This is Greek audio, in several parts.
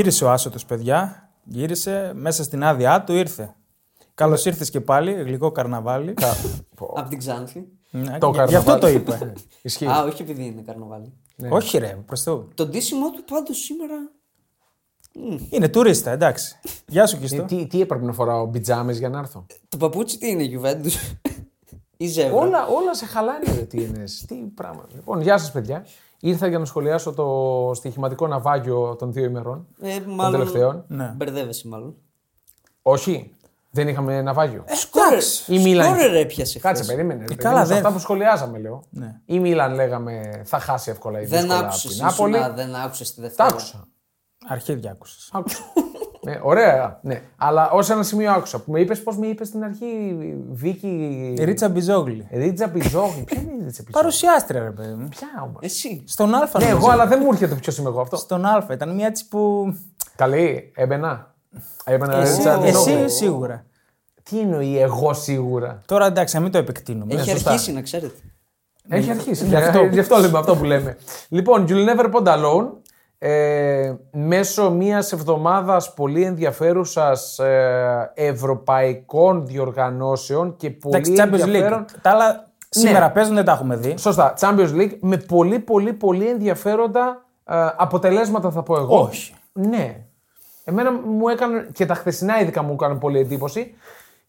Γύρισε ο Άσοτο, παιδιά. Γύρισε μέσα στην άδειά του, ήρθε. Καλώς ήρθες και πάλι, γλυκό καρναβάλι. Από την Ξάνθη. Ναι, Το γι' αυτό καρναβάλι. το είπε. Ισχύει. Α, όχι επειδή είναι καρναβάλι. Όχι, ρε, προς Θεού. Το ντύσιμό του πάντως σήμερα. Είναι τουρίστα, εντάξει. Γεια σου, Ε, Κιστό. τι, τι έπρεπε να φοράω, μπιτζάμες για να έρθω; Το παπούτσι τι είναι, Γιουβέντους; Ή ζεύγα. όλα, όλα σε χαλάνε, ρε, τι είναι. Τι πράγμα. Λοιπόν, γεια σας, παιδιά. Ήρθα για να σχολιάσω το στοιχηματικό ναυάγιο των δύο ημερών. Ε, Των μάλλον. τελευταίων. Ναι. Μπερδεύεσαι μάλλον. Όχι, δεν είχαμε ναυάγιο. Σκόρε. Η Μίλαν. Σκόρε ρε πιασε. Κάτσε, χθες. περίμενε. ρε, καλά, περίμενε, σε δεν- Αυτά που σχολιάζαμε, λέω. Ναι. Η Μίλαν λέγαμε θα χάσει εύκολα η Δεν δύσκολα από άκουσες. την Νάπολη. Δεν άκουσες τη Τα Δευτέρα. άκουσα. Αρχίδια άκουσες. Άκουσα. ναι, ωραία, ναι. Αλλά ως ένα σημείο άκουσα. Που με είπες, πώς με είπες στην αρχή, Βίκη. Η Ρίτσα Μπιζόγλη. Ρίτσα Πιζόγλη. Ποια είναι η Ρίτσα Πιζόγλη. Παρουσιάστρια, ρε παιδί μου. Ποια όμως; Εσύ. Στον Α. Ναι, νομίζω. εγώ, αλλά δεν μου έρχεται ποιος είμαι εγώ αυτό. Στον Α. Ήταν μια έτσι που. Καλή, έμπαινα. Έμπαινα Εσύ, Ρίτσα Πιζόγλη. εσύ σίγουρα. Τι εννοεί εγώ σίγουρα; Τώρα εντάξει, να μην το επεκτείνουμε. Έχει σωστά. αρχίσει να ξέρετε. Έχει αρχίσει. Γι' αυτό. Γι' αυτό λέμε αυτό που λέμε. λοιπόν, You'll Never Pond Alone. Ε, μέσω μιας εβδομάδας πολύ ενδιαφέρουσας ε, ευρωπαϊκών διοργανώσεων και πολύ Εντάξει, Champions ενδιαφέρον... League. Τα άλλα σήμερα παίζουν, δεν τα έχουμε δει. Σωστά, Champions League με πολύ πολύ πολύ ενδιαφέροντα ε, αποτελέσματα θα πω εγώ. Όχι. Ναι. Εμένα μου έκανε και τα χθεσινά ειδικά μου έκανε πολύ εντύπωση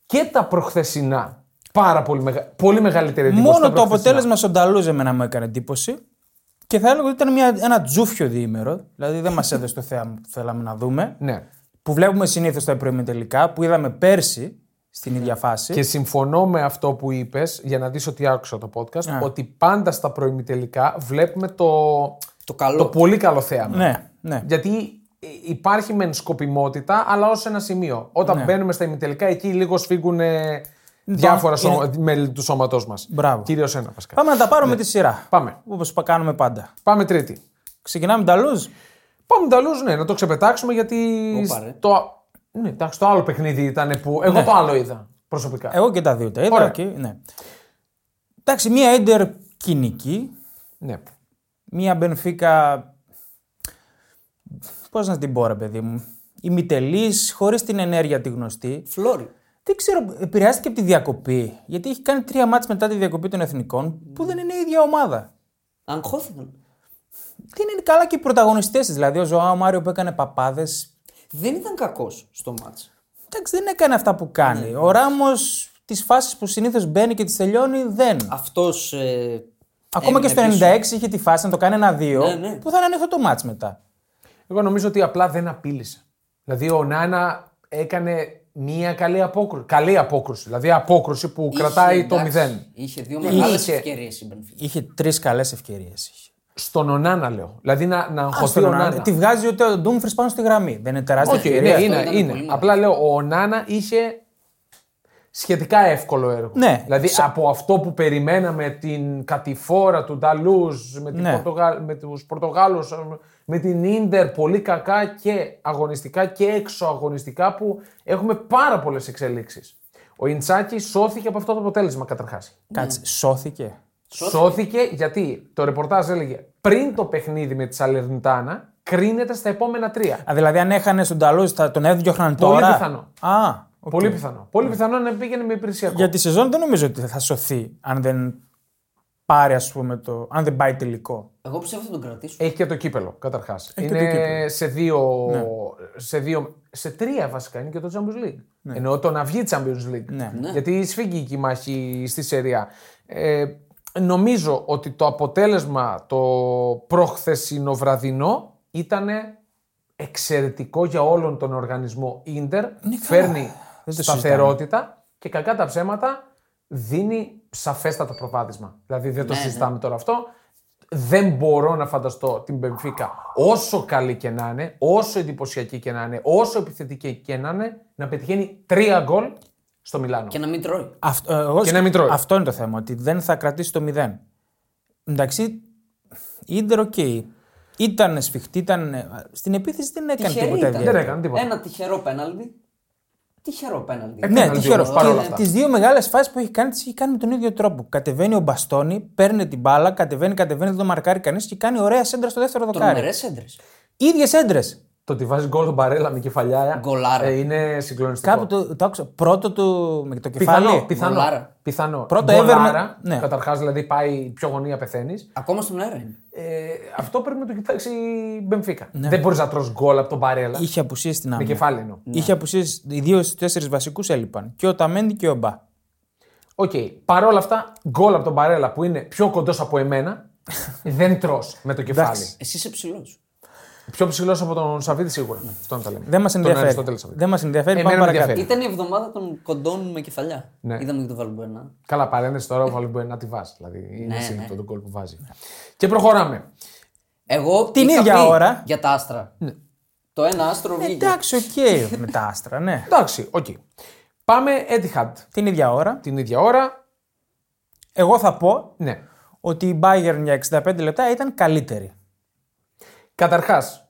και τα προχθεσινά πάρα πολύ, μεγα... πολύ μεγαλύτερη εντύπωση. Μόνο τα το προχθεσινά. αποτέλεσμα στον Ταλούζ εμένα μου έκανε εντύπωση. Και θα έλεγα ότι ήταν μια, ένα τζούφιο διήμερο. Δηλαδή δεν μας έδωσε το θέαμα που θέλαμε να δούμε. Ναι. Που βλέπουμε συνήθως στα τελικά, που είδαμε πέρσι στην ίδια φάση. Και συμφωνώ με αυτό που είπες, για να δεις ότι άκουσα το podcast, Α. ότι πάντα στα προημιτελικά βλέπουμε το, Το καλό. το πολύ καλό θέαμα. Ναι, ναι. Γιατί υπάρχει μεν σκοπιμότητα, αλλά ως ένα σημείο. Όταν Ναι. μπαίνουμε στα ημιτελικά, εκεί λίγος σφίγγουν ε, διάφορα είναι- σώμα- μέλη του σώματός μας. Μπράβο. Κυρίως ένα βασικά. Πάμε να τα πάρουμε τη σειρά. Πάμε. Όπως κάνουμε πάντα. Πάμε τρίτη. Ξεκινάμε Ταλούζ. Πάμε τα άλλους, ναι, να το ξεπετάξουμε γιατί. Όπα, ρε. το... Ναι, εντάξει, το άλλο παιχνίδι ήταν που. Εγώ Ναι. το άλλο είδα προσωπικά. Εγώ και τα δύο τα είδα. Ωραία. Και, ναι. Εντάξει, μία έντερ κοινική. Ναι. Μία Μπενφίκα. Πώς να την πω, ρε παιδί μου. Ημιτελής, χωρίς την ενέργεια τη γνωστή. Φλόρι. Δεν ξέρω, επηρεάστηκε από τη διακοπή. Γιατί έχει κάνει τρία μάτς μετά τη διακοπή των εθνικών που δεν είναι η ίδια ομάδα. Αγχώθηκαν. Δεν είναι καλά και οι πρωταγωνιστές της. Δηλαδή, ο Ζωάο Μάριο που έκανε παπάδες. Δεν ήταν κακός στο μάτς. Εντάξει, δεν έκανε αυτά που κάνει. Ο Ράμος, τις φάσεις που συνήθως μπαίνει και τις τελειώνει, δεν. Αυτός. Ε, Ακόμα και στο έμεινε 96 πίσω. είχε τη φάση να το κάνει ένα-δύο. Ναι, ναι. Που θα είναι ανοιχτό το μάτς μετά. Εγώ νομίζω ότι απλά δεν απείλησε. Δηλαδή ο Νάνα έκανε μία καλή απόκρουση. Καλή απόκρουση. Δηλαδή απόκρουση που Είχε, κρατάει το εντάξει, μηδέν. Είχε δύο μεγάλες Είχε. ευκαιρίες η Μπενφίκα. Είχε τρεις καλές ευκαιρίες. Στον Ονάνα λέω. Δηλαδή να, να αγχωθεί ο Νάνα. Τη βγάζει ότι ο Ντούμφρις πάνω στη γραμμή. Δεν είναι τεράστια Όχι, ευκαιρία. ναι, είναι. ήταν είναι. πολύ μεγάλο. Απλά λέω ο Νάνα είχε σχετικά εύκολο έργο. Ναι. Δηλαδή από αυτό που περιμέναμε την κατηφόρα του Ντα Λουζ με, την Ναι. Πορτογα... με τους Πορτογάλους, με την Ίντερ πολύ κακά και αγωνιστικά και έξω αγωνιστικά που έχουμε πάρα πολλές εξελίξεις. Ο Ιντζάγκι σώθηκε από αυτό το αποτέλεσμα καταρχάς. Κάτσε, σώθηκε. Σώθηκε γιατί το ρεπορτάζ έλεγε πριν το παιχνίδι με τη Σαλερνιτάνα κρίνεται στα επόμενα τρία. Α, δηλαδή, αν έχανε στο Ντα Λουζ, θα τον έδιωχναν Πολύ τώρα; πιθανό. Α, οκ. Πολύ πιθανό. Πολύ πιθανό να πήγαινε με υπηρεσιακό. Για τη σεζόν δεν νομίζω ότι θα σωθεί αν δεν πάρει, ας πούμε, το. αν δεν πάει τελικό. Εγώ πιστεύω θα τον κρατήσω. Έχει και το κύπελο καταρχάς. και Είναι το κύπελλο. σε δύο, σε δύο. Σε τρία βασικά είναι και το Champions League. Εννοώ το να βγει Champions League. Ναι. Ναι. Γιατί σφίγγει και η μάχη στη Σεριά. Ε, νομίζω ότι το αποτέλεσμα το προχθεσινό βραδινό ήταν εξαιρετικό για όλον τον οργανισμό Ίντερ. Φέρνει Δεν το σταθερότητα και κακά τα ψέματα δίνει σαφέστατα προβάδισμα. Δηλαδή δεν το συζητάμε τώρα αυτό. Δεν μπορώ να φανταστώ την Μπενφίκα όσο καλή και να είναι, όσο εντυπωσιακή και να είναι, όσο επιθετική και να είναι, να πετυχαίνει τρία γκολ στο Μιλάνο. Και να μην τρώει. Αυτό, εγώ, Και να μην τρώει. αυτό είναι το θέμα, ότι δεν θα κρατήσει το 0. Εντάξει, Ίντερ, οκ. Ήταν σφιχτή, ήταν. Στην επίθεση δεν έκανε Τυχερή τίποτα ήταν. ιδιαίτερο. Δεν έκανε τίποτα. Ένα τυχερό πέναλτι. Τυχερό πέναλτι. Ε, Ναι, Πέναλτι τυχερό. όμως, παρόλα αυτά. Τις δύο μεγάλες φάσεις που έχει κάνει, τις έχει κάνει με τον ίδιο τρόπο. Κατεβαίνει ο Μπαστόνι, παίρνει την μπάλα, κατεβαίνει, κατεβαίνει, δεν το μαρκάρει κανείς και κάνει ωραία σέντρα στο δεύτερο δοκάρι. Τρομερές έντρε. ίδιες έντρε. Το ότι βάζει γκολ ο Μπαρέλα με κεφαλιά Γκολάρα. ε, είναι συγκλονιστικό. Κάπου το, το άκουσα. Πρώτο του με το κεφάλι. Πιθανό, πιθανό. Γκολάρα. πιθανό. Πρώτο Γκολάρα, ever με- ναι. Καταρχάς, δηλαδή πάει πιο γωνία πεθαίνεις. Ακόμα στον αέρα είναι. Ε, αυτό πρέπει να το κοιτάξει η Μπενφίκα. Ναι. Δεν μπορείς να τρως γκολ από τον Μπαρέλα. Είχε απουσίες στην Με άμυνα. κεφάλι εννοώ. Είχε απουσίες. Οι δύο στου τέσσερις βασικούς έλειπαν. Και ο Οταμέντι και ο Μπα. Οκ. Παρ' όλα αυτά, γκολ από τον Μπαρέλα που είναι πιο κοντός από εμένα, δεν τρως με το κεφάλι. Εντάξει. Εσύ είσαι ψηλός. Πιο ψηλός από τον Σαββίδη σίγουρα. Αυτό να τα λέμε. Δεν μας Τον ενδιαφέρει. Αριστοτέλη Σαββίδη. Δεν μας ενδιαφέρει. Εμένα Πάμε με παρακάτω. ενδιαφέρει. Ήταν η εβδομάδα των κοντών με κεφαλιά. Ναι. Είδαμε και το Βαλμπουένα. Καλά, παρένθεση τώρα ο Βαλμπουενά τι βάζει. Δηλαδή είναι Ναι, σύγχρονο ναι. τον γκολ που βάζει. Και προχωράμε. Εγώ Την είχα ίδια πει ώρα. Για τα άστρα. Το ένα άστρο βγήκε. Εντάξει, οκ. με τα άστρα, ναι. Εντάξει, οκ. Πάμε Etihad. Την ίδια ώρα. Την ίδια ώρα. Εγώ θα πω Ναι. ότι η Bayern για 65 λεπτά ήταν καλύτερη. Καταρχάς,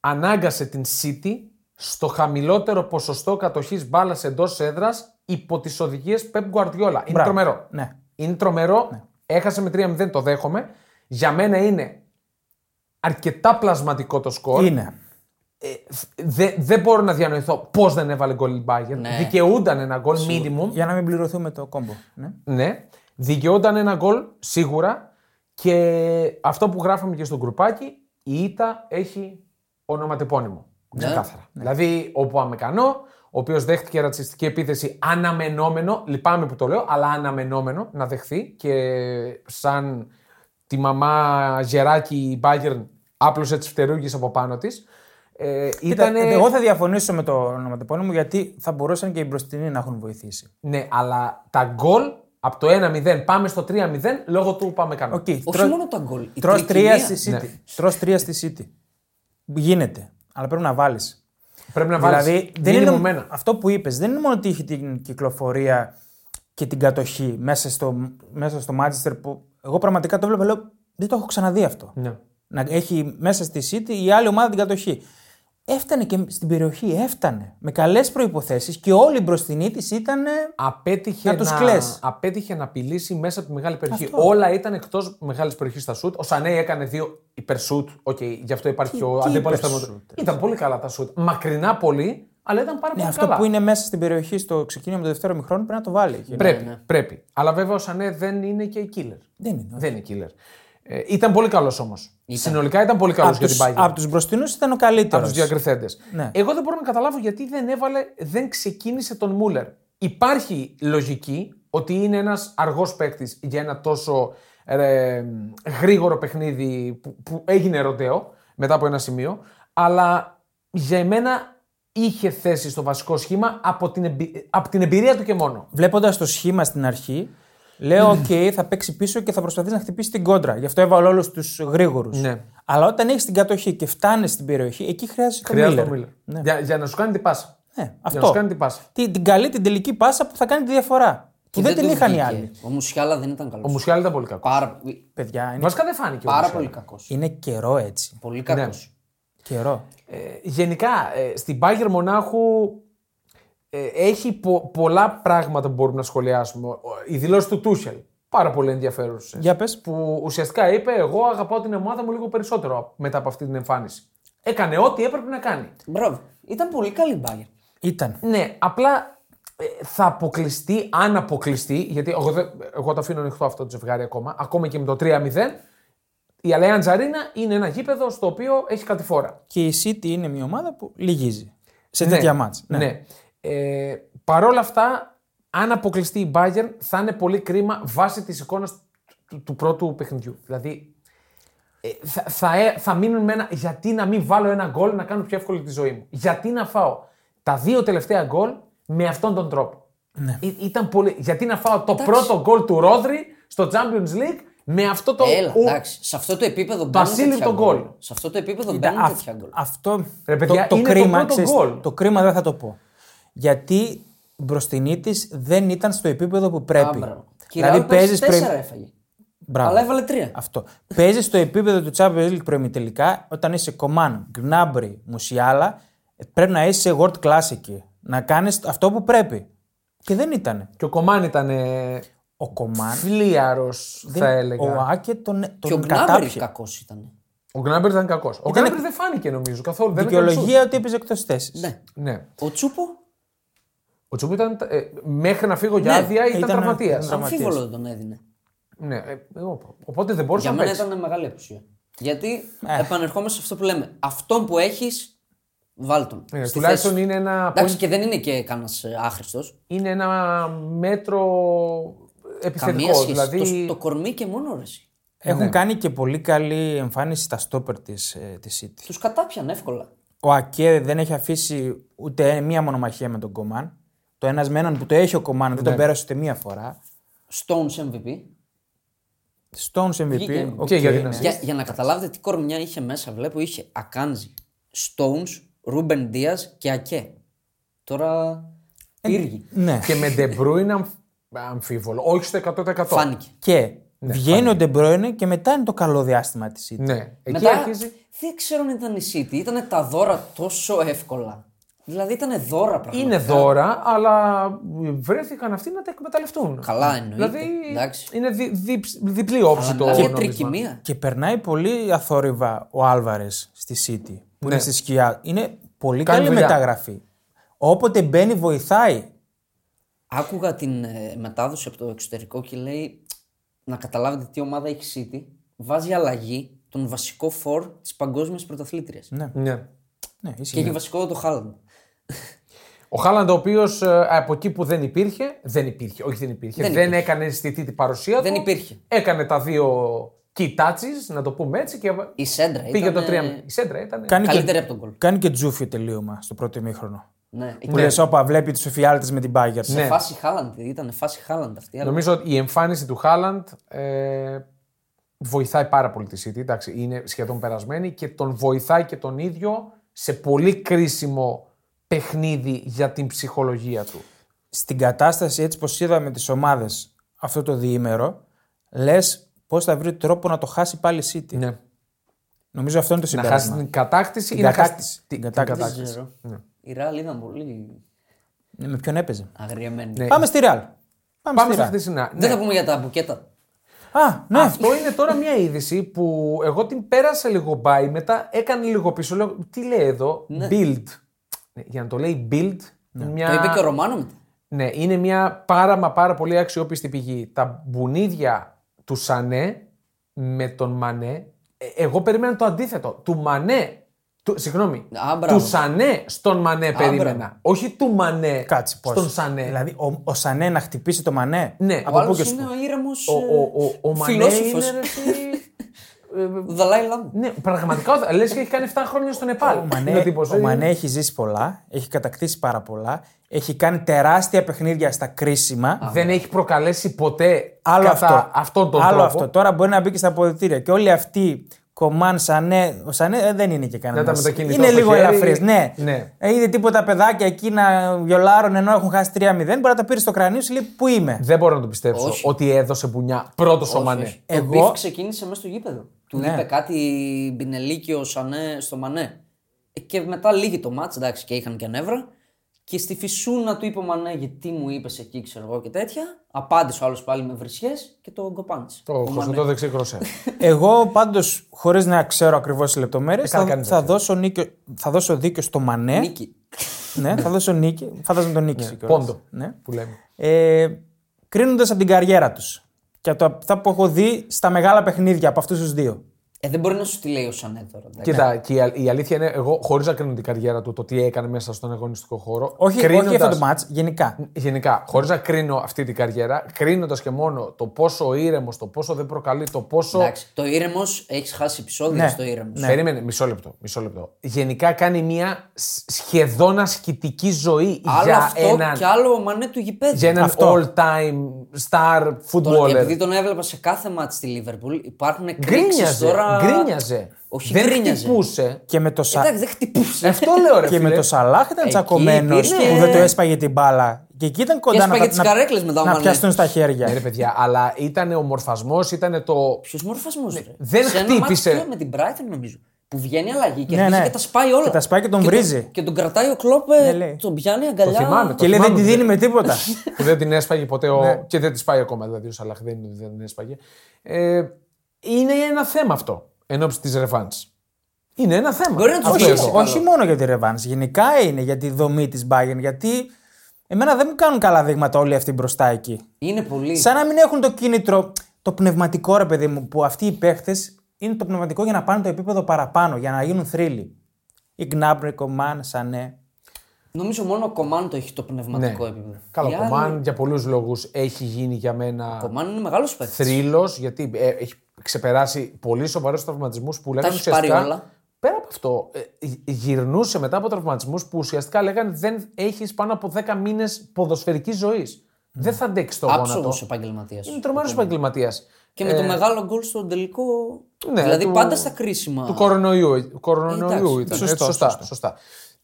ανάγκασε την City στο χαμηλότερο ποσοστό κατοχής μπάλας εντός έδρας υπό τις οδηγίες Pep Guardiola. Είναι Μπράβο. τρομερό. Ναι. Είναι τρομερό. Έχασε με 3-0, το δέχομαι. Για μένα είναι αρκετά πλασματικό το σκορ. Είναι. Δε- δεν μπορώ να διανοηθώ πώς δεν έβαλε γκολ η Bayern. Ναι. Δικαιούνταν ένα γκολ minimum. Για να μην πληρωθούμε το κόμπο. Ναι. Ναι. Δικαιούνταν ένα γκολ σίγουρα. Και αυτό που γράφαμε και στο γκρουπάκι, η ήττα έχει ονοματεπώνυμο. Ξεκάθαρα. Δηλαδή, ο Πουαμεκανό, ο οποίος δέχτηκε ρατσιστική επίθεση αναμενόμενο, λυπάμαι που το λέω, αλλά αναμενόμενο να δεχθεί και σαν τη μαμά γεράκι η Bayern άπλωσε τις φτερούγες από πάνω της. Ε, Κοίτα, ήτανε... Εγώ θα διαφωνήσω με το ονοματεπώνυμο γιατί θα μπορούσαν και οι μπροστινοί να έχουν βοηθήσει. Ναι, αλλά τα γκολ από το 1-0 πάμε στο 3-0 λόγω του Ουπαμεκανό. Οκ. Όχι τρως- μόνο τα γκολ. η Τρως τρικυμία. τρία στη City. Ναι. Τρως τρία στη City. Γίνεται. Αλλά πρέπει να βάλεις. Πρέπει να βάλεις Δηλαδή, δεν minimum είναι, ένα. αυτό που είπες, δεν είναι μόνο ότι είχε την κυκλοφορία και την κατοχή μέσα στο, μέσα στο Manchester που εγώ πραγματικά το βλέπω, λέω, δεν το έχω ξαναδεί αυτό. Ναι. Να έχει μέσα στη City η άλλη ομάδα την κατοχή. Έφτανε και στην περιοχή, έφτανε. Με καλές προϋποθέσεις και όλοι οι μπροστινοί της ήταν. Απέτυχε Να τους κλαις. απέτυχε να απειλήσει μέσα από τη μεγάλη περιοχή. Αυτό. Όλα ήταν εκτός μεγάλης περιοχής στα σουτ. Ο Σανέ έκανε δύο υπερσουτ. Οκ, γι' αυτό υπάρχει Τι- ο τι αντίπαλος υπερσουτ, Ήταν πολύ καλά τα σουτ. Μακρινά πολύ, αλλά ήταν πάρα Ναι, πολύ αυτό καλά. που είναι μέσα στην περιοχή στο ξεκίνημα του δεύτερου μηχρόνου πρέπει να το βάλει. Και- Πρέπει, Ναι, ναι. πρέπει. Αλλά βέβαια ο Σανέ δεν είναι και killer. Δεν είναι. όχι. Δεν είναι killer. Ε, ήταν πολύ καλός όμως. Συνολικά ήταν πολύ καλός Από για την τους, Bayern. από τους μπροστινούς ήταν ο καλύτερος. από τους διακριθέντες. Ναι. Εγώ δεν μπορώ να καταλάβω γιατί δεν έβαλε, δεν ξεκίνησε τον Μούλερ. Υπάρχει λογική ότι είναι ένας αργός παίκτης για ένα τόσο ε, γρήγορο παιχνίδι που, που έγινε ροντέο μετά από ένα σημείο. Αλλά για μένα είχε θέση στο βασικό σχήμα από την, εμπει- από την εμπειρία του και μόνο. Βλέποντας το σχήμα στην αρχή, λέω: Οκ, θα παίξει πίσω και θα προσπαθήσει να χτυπήσει την κόντρα. Γι' αυτό έβαλε όλους τους γρήγορους. Ναι. Αλλά όταν έχεις την κατοχή και φτάνεις στην περιοχή, εκεί χρειάζεσαι τον Χρειάζεται Μίλλερ. τον Μίλλερ. Ναι. Για, για να σου κάνει την πάσα. Ναι, Για αυτό. να σου κάνει την πάσα. Τι- την καλή, την τελική πάσα που θα κάνει τη διαφορά. Που Και δεν, την του είχαν οι βγήκε. άλλοι. Ο Μουσιάλα δεν ήταν καλός. Ο Μουσιάλα ήταν πολύ κακός. Πάρα, Παιδιά, είναι, Βασικά δεν φάνηκε. ο πάρα Μουσιάλ. πολύ κακός. είναι καιρό έτσι. Πολύ κακός. Ναι. Καιρό. Ε, γενικά, ε, στην Bayern Μονάχου ε, έχει πο- πολλά πράγματα που μπορούμε να σχολιάσουμε. Ο- Η δηλώση του Τούσελ, πάρα πολύ ενδιαφέρουσες. Για πες. Που ουσιαστικά είπε: Εγώ αγαπάω την ομάδα μου λίγο περισσότερο μετά από αυτή την εμφάνιση. Έκανε ό,τι έπρεπε να κάνει. Μπράβο. Ήταν πολύ καλή η Bayern. Ήταν. Ναι, απλά ε, θα αποκλειστεί, αν αποκλειστεί, γιατί εγώ, δεν- εγώ το αφήνω ανοιχτό αυτό το ζευγάρι ακόμα, ακόμα και με το 3-0. Η Αλέα Τζαρίνα είναι ένα γήπεδο στο οποίο έχει κατηφόρα. Και η City είναι μια ομάδα που λυγίζει. Σε Ναι, τέτοια μάτς. Ναι. Ε, Παρ' όλα αυτά, αν αποκλειστεί η Bayern, θα είναι πολύ κρίμα βάσει της εικόνας του, του πρώτου παιχνιδιού. Δηλαδή, ε, θα, θα, ε- θα μείνουν με ένα. Γιατί να μην βάλω ένα γκολ να κάνω πιο εύκολη τη ζωή μου; Γιατί να φάω τα δύο τελευταία γκολ με αυτόν τον τρόπο; Ναι. Ή- ήταν πολύ... Γιατί να φάω το πρώτο γκολ του Ρόδρυ στο Champions League με αυτό το. Έλα, ο- εντάξει. Σε αυτό το επίπεδο μπαίνουν ασύλληπτο τέτοια γκολ. Σε αυτό το επίπεδο Κοίτα, μπαίνουν αυ- τέτοια γκολ. Αυτό Ρε παιδιά, το, το είναι το κρίμα, πρώτο ξέρεις, γκολ. το κρίμα δεν θα το πω. Γιατί η μπροστινή της δεν ήταν στο επίπεδο που πρέπει. Άμπρα. Και η Real πέρσι παίζεις τέσσερα προη- έφαγε. Μπράβο. Αλλά έβαλε τρία. Αυτό. Παίζεις στο επίπεδο του Champions League προημιτελικά όταν είσαι Κομάν, Γκνάμπρι, Μουσιάλα. ε, Πρέπει να είσαι σε world class εκεί. Να κάνεις αυτό που πρέπει. Και δεν ήταν. Και ο Κομάν ήταν ε, Ο Κομάν. φλίαρο, δεν- θα έλεγα. Ο Άκε τον, Και ο τον Γκνάμπρι κατάπιε. κακός ήταν. Ο Γκνάμπερ ήταν κακός. Ο Γκνάμπερ δεν φάνηκε νομίζω καθόλου. Δεν έκανε Δικαιολογία ότι έπαιζε εκτός θέση. Ναι. σουτ. Ναι. Ο Τσούπο, Ο Τσούπ ήταν. ε, μέχρι να φύγω για Ναι, άδεια ήταν, ήταν- τραυματίας. ήταν- Τραυματίας. αμφίβολο δεν τον έδινε. Ναι, ε, εγώ- οπότε δεν μπορούσε Για να μένα παίξει. ήταν μεγάλη απουσία. Γιατί επανερχόμαστε σε αυτό που λέμε. Αυτόν που έχεις, βάλ τον. Ε, στη τουλάχιστον θέση. είναι ένα, Εντάξει, και δεν είναι και κανένας άχρηστος. είναι ένα μέτρο Καμία επιθετικό. σχέση. Δηλαδή, Το, το κορμί και μόνο ρε. Έχουν κάνει και πολύ καλή εμφάνιση στα στόπερ της της City. Τους κατάπιαν εύκολα. Ο Ακέ δεν έχει αφήσει ούτε μία μονομαχία με τον Κομάν. Το ένας με έναν που το έχει ο Κομάν δεν Ναι. τον πέρασε ούτε μία φορά. Stones MVP. Stones MVP. Βγήκε. οκ, Και για την ναι. assist. Για, για να καταλάβετε τι κορμιά είχε μέσα, βλέπω είχε Ακάντζι, Stones, Ρούμπεν Ντίας και Ακέ. Τώρα πύργοι. Ναι. και με De Bruyne αμφ- αμφίβολο. Όχι στο 100%. Φάνηκε. Και βγαίνει ο De Bruyne και μετά είναι το καλό διάστημα της City. Ναι, εκεί Μετά αρχίζει. δεν ξέρω αν ήταν η City, ήταν τα δώρα τόσο εύκολα. Δηλαδή ήταν δώρα πραγματικά. Είναι δώρα, αλλά βρέθηκαν αυτοί να τα εκμεταλλευτούν. Καλά εννοείται. Δηλαδή Εντάξει. είναι δι, δι, διπλή όψη το Και νόμισμα. τρικυμία. Και περνάει πολύ αθόρυβα ο Άλβαρες στη City που είναι στη σκιά. Είναι πολύ Ναι. Κάνει καλή δουλειά. μεταγραφή. Όποτε μπαίνει, βοηθάει. Άκουγα την ε, μετάδοση από το εξωτερικό και λέει να καταλάβετε τι ομάδα έχει City. Βάζει αλλαγή τον βασικό φορ της παγκόσμιας πρωταθλήτριας. Ναι, Ναι. ναι, Και ισχύει. έχει βασικό το Χάλαντ. Ο Χάλαντ, ο οποίος από εκεί που δεν υπήρχε, δεν υπήρχε, όχι δεν υπήρχε, δεν, Δεν υπήρχε. έκανε αισθητή την παρουσία Δεν του. υπήρχε. Έκανε τα δύο key touches, να το πούμε έτσι, και Η Σέντρα πήγε ήταν, το 3 ε, Η Σέντρα ήταν. Κάνει Καλύτερη και, από τον γκολ. κάνει και τζούφι τελείωμα στο πρώτο ημίχρονο. Ναι. Που λες, όπα, βλέπει τους εφιάλτες με την Bayern. Σε Ναι. φάση Χάλαντ, ήταν φάση Χάλαντ αυτή. αλλά- Νομίζω ότι η εμφάνιση του Χάλαντ ε, βοηθάει πάρα πολύ τη City. Εντάξει, είναι σχεδόν περασμένη και τον βοηθάει και τον ίδιο σε πολύ κρίσιμο παιχνίδι για την ψυχολογία του. Στην κατάσταση έτσι πως είδαμε τις ομάδες αυτό το διήμερο, λες πώς θα βρει τρόπο να το χάσει πάλι η City. Ναι. Νομίζω αυτό είναι το Να χάσει συμπέρασμα. την κατάκτηση Την ή να χάσει κατάκτηση. την, Την την κατάκτηση. Δεν ξέρω. Η Ρεάλ ήταν πολύ Ναι, με ποιον έπαιζε; αγριεμένη. Ναι. Πάμε στη Real. Πάμε, Πάμε στη σε Real. χθεσινά. Δεν Ναι. θα πούμε για τα μπουκέτα. Α, ναι. Αυτό είναι τώρα μια είδηση που εγώ την πέρασα λίγο by, μετά έκανε λίγο πίσω. Λέω, τι λέει εδώ, build. Ναι, για να το λέει build, μια... Το είπε και ο Ρομάνο μετά. Ναι, είναι μια πάρα μα πάρα πολύ αξιόπιστη πηγή. Τα μπουνίδια του Σανέ με τον Μανέ, ε, εγώ περίμενα το αντίθετο. Του Μανέ, του, συγγνώμη, Α, μπράβο. του Σανέ στον Μανέ περίμενα. μπράβο. Όχι του Μανέ Κάτσε πώς. στον Σανέ. Δηλαδή ο, ο Σανέ να χτυπήσει το Μανέ; Ναι. Ο Από πού άλλος και σου. είναι ο ήρεμος ο, ο, ο, ο Μανέ φιλόσοφος. είναι... ρε, εσύ, Ο Δαλάι Λάμα. ναι, πραγματικά λες και έχει κάνει 7 χρόνια στο Νεπάλ. Ο Μανέ, Είναι τύπος, ο ε, Μανέ έχει ζήσει πολλά, έχει κατακτήσει πάρα πολλά, έχει κάνει τεράστια παιχνίδια στα κρίσιμα. Δεν έχει προκαλέσει ποτέ Άλλο κατά αυτό. αυτόν τον Άλλο τρόπο. αυτό. Τώρα μπορεί να μπει και στα αποδυτήρια. Και όλοι αυτοί, Κομάν, Σανέ. Ο Σανέ ε, δεν είναι και κανένα. τα μετακινητό Είναι στο λίγο χέρι. ελαφρύς. Ναι. Ναι. Ε, είδε τίποτα παιδάκια εκεί να βιολάρουν ενώ έχουν χάσει 3-0. Μπορεί να τα πήρε στο κρανίο σου λέει Πού είμαι; Δεν μπορώ να το πιστέψω Όχι. ότι έδωσε μπουνιά πρώτο ο Μανέ. Όχι. Εγώ- Το beef ξεκίνησε μέσα στο γήπεδο. Του Ναι. είπε κάτι Μπινελίκη ο Σανέ στο Μανέ. Ε, Και μετά λίγη το μάτς, εντάξει, και είχαν και νεύρα. Και στη φυσούνα του είπε ο Μανέ, γιατί μου είπες εκεί, ξέρω εγώ και τέτοια. Απάντησε ο άλλος πάλι με βρισιές και το γκοπάνησε. Το Ο Μανέ. χωσωτό δεξί κροσέ. Εγώ πάντως, χωρίς να ξέρω ακριβώς τις λεπτομέρειες, καλά θα, κάνεις θα, αυτό. δώσω νίκιο, θα δώσω δίκιο στο Μανέ. Νίκη. ναι, θα δώσω νίκη. Φαντάζομαι τον νίκη. σου κιόλας. Πόντο. Ναι. που λέμε. Ε, Κρίνοντας από την καριέρα τους και από το- αυτά που έχω δει στα μεγάλα παιχνίδια από αυτούς τους δύο. Ε, δεν μπορεί να σου τη λέει ο Σανέ τώρα. εντάξει. Κοίτα, και η, α- η αλήθεια είναι, εγώ χωρίς να κρίνω την καριέρα του, το τι έκανε μέσα στον αγωνιστικό χώρο. Όχι, κρίνοντας- όχι αυτό το μάτς, γενικά. Γενικά, χωρίς να κρίνω αυτή την καριέρα, κρίνοντας και μόνο το πόσο ήρεμος, το πόσο δεν προκαλεί, το πόσο. Εντάξει, το ήρεμος έχεις χάσει επεισόδια Ναι. στο ήρεμος. Ναι. Περίμενε, μισό λεπτό, μισό λεπτό. Γενικά κάνει μια σ- σχεδόν ασκητική ζωή Άλλο για αυτό έναν, και άλλο ο Μανέ του γηπέδου. για έναν Αυτό. all-time star Τον- footballer. επειδή τον έβλεπα σε κάθε μάτς στη Λίβερπουλ, υπάρχουν εκρήξεις Γκρίνιαζε, τώρα. Γκρίνιαζε. Όχι δεν γκρίνιαζε. χτυπούσε. Και με το, Σα... Εντάξει, δεν χτυπούσε. Αυτό λέω ρε και φίλε. με το Σαλάχ ήταν Εκεί τσακωμένος υπήρχε- που δεν το έσπαγε την μπάλα. Και εκεί ήταν κοντά να, έσπαγε τα- τις να, καρέκλες μετά ο να Μανέ. πιαστούν στα χέρια. Ναι, ρε παιδιά, αλλά ήταν ο μορφασμός, ήταν το. Ποιος μορφασμός, ρε; Ναι, δεν σε ένα χτύπησε. μάτς με την Brighton νομίζω. Που βγαίνει αλλαγή και Ναι, αρχίζει ναι. και τα σπάει όλα. Και τα σπάει και τον τον- βρίζει. Και τον κρατάει ο Κλόπ, ε, Ναι, λέει. τον πιάνει αγκαλιά. θυμάμαι, το Και λέει δεν θυμάμαι, τη δίνει με τίποτα. που δεν την έσπαγε ποτέ ο... Ναι. και δεν τη πάει ακόμα δηλαδή ο Σαλάχ δεν είναι ότι δεν την έσπαγε. Ε, είναι ένα θέμα αυτό. εν ώψη της ρεφάν. Είναι ένα θέμα. Μπορεί να τους Αυτό βγει. εδώ. Καλό. Όχι μόνο για τη Ρεβάνς, γενικά είναι για τη δομή της Bayern. Γιατί εμένα δεν μου κάνουν καλά δείγματα όλοι αυτοί μπροστά εκεί. Είναι πολύ. Σαν να μην έχουν το κίνητρο, το πνευματικό ρε παιδί μου, που αυτοί οι παίχτες είναι το πνευματικό για να πάνε το επίπεδο παραπάνω, για να γίνουν θρύλοι. Η Gnabry, Κομάν, Σανέ. Νομίζω μόνο ο Κομάν το έχει το πνευματικό Ναι. επίπεδο. Καλά, Οι ο άλλοι- Κομάν για πολλούς λόγους έχει γίνει για μένα Ο Κομάν είναι μεγάλος παίκτης. θρύλος, γιατί ε, έχει ξεπεράσει πολύ σοβαρούς τραυματισμούς που λέγανε έχεις πάρει ουσιαστικά. όλα. Πέρα από αυτό, ε, γυρνούσε μετά από τραυματισμούς που ουσιαστικά λέγανε δεν έχεις πάνω από 10 μήνες ποδοσφαιρικής ζωής. Δεν θα αντέξεις το γόνατο. Άψογο επαγγελματίας. Είναι τρομερός επαγγελματίας. Και με το μεγάλο γκολ στο τελικό. ναι, δηλαδή του- πάντα στα κρίσιμα. Του κορονοϊού, κορονοϊού Εντάξει, ήταν. σωστό, έτσι, σωστά. σωστό. σωστά.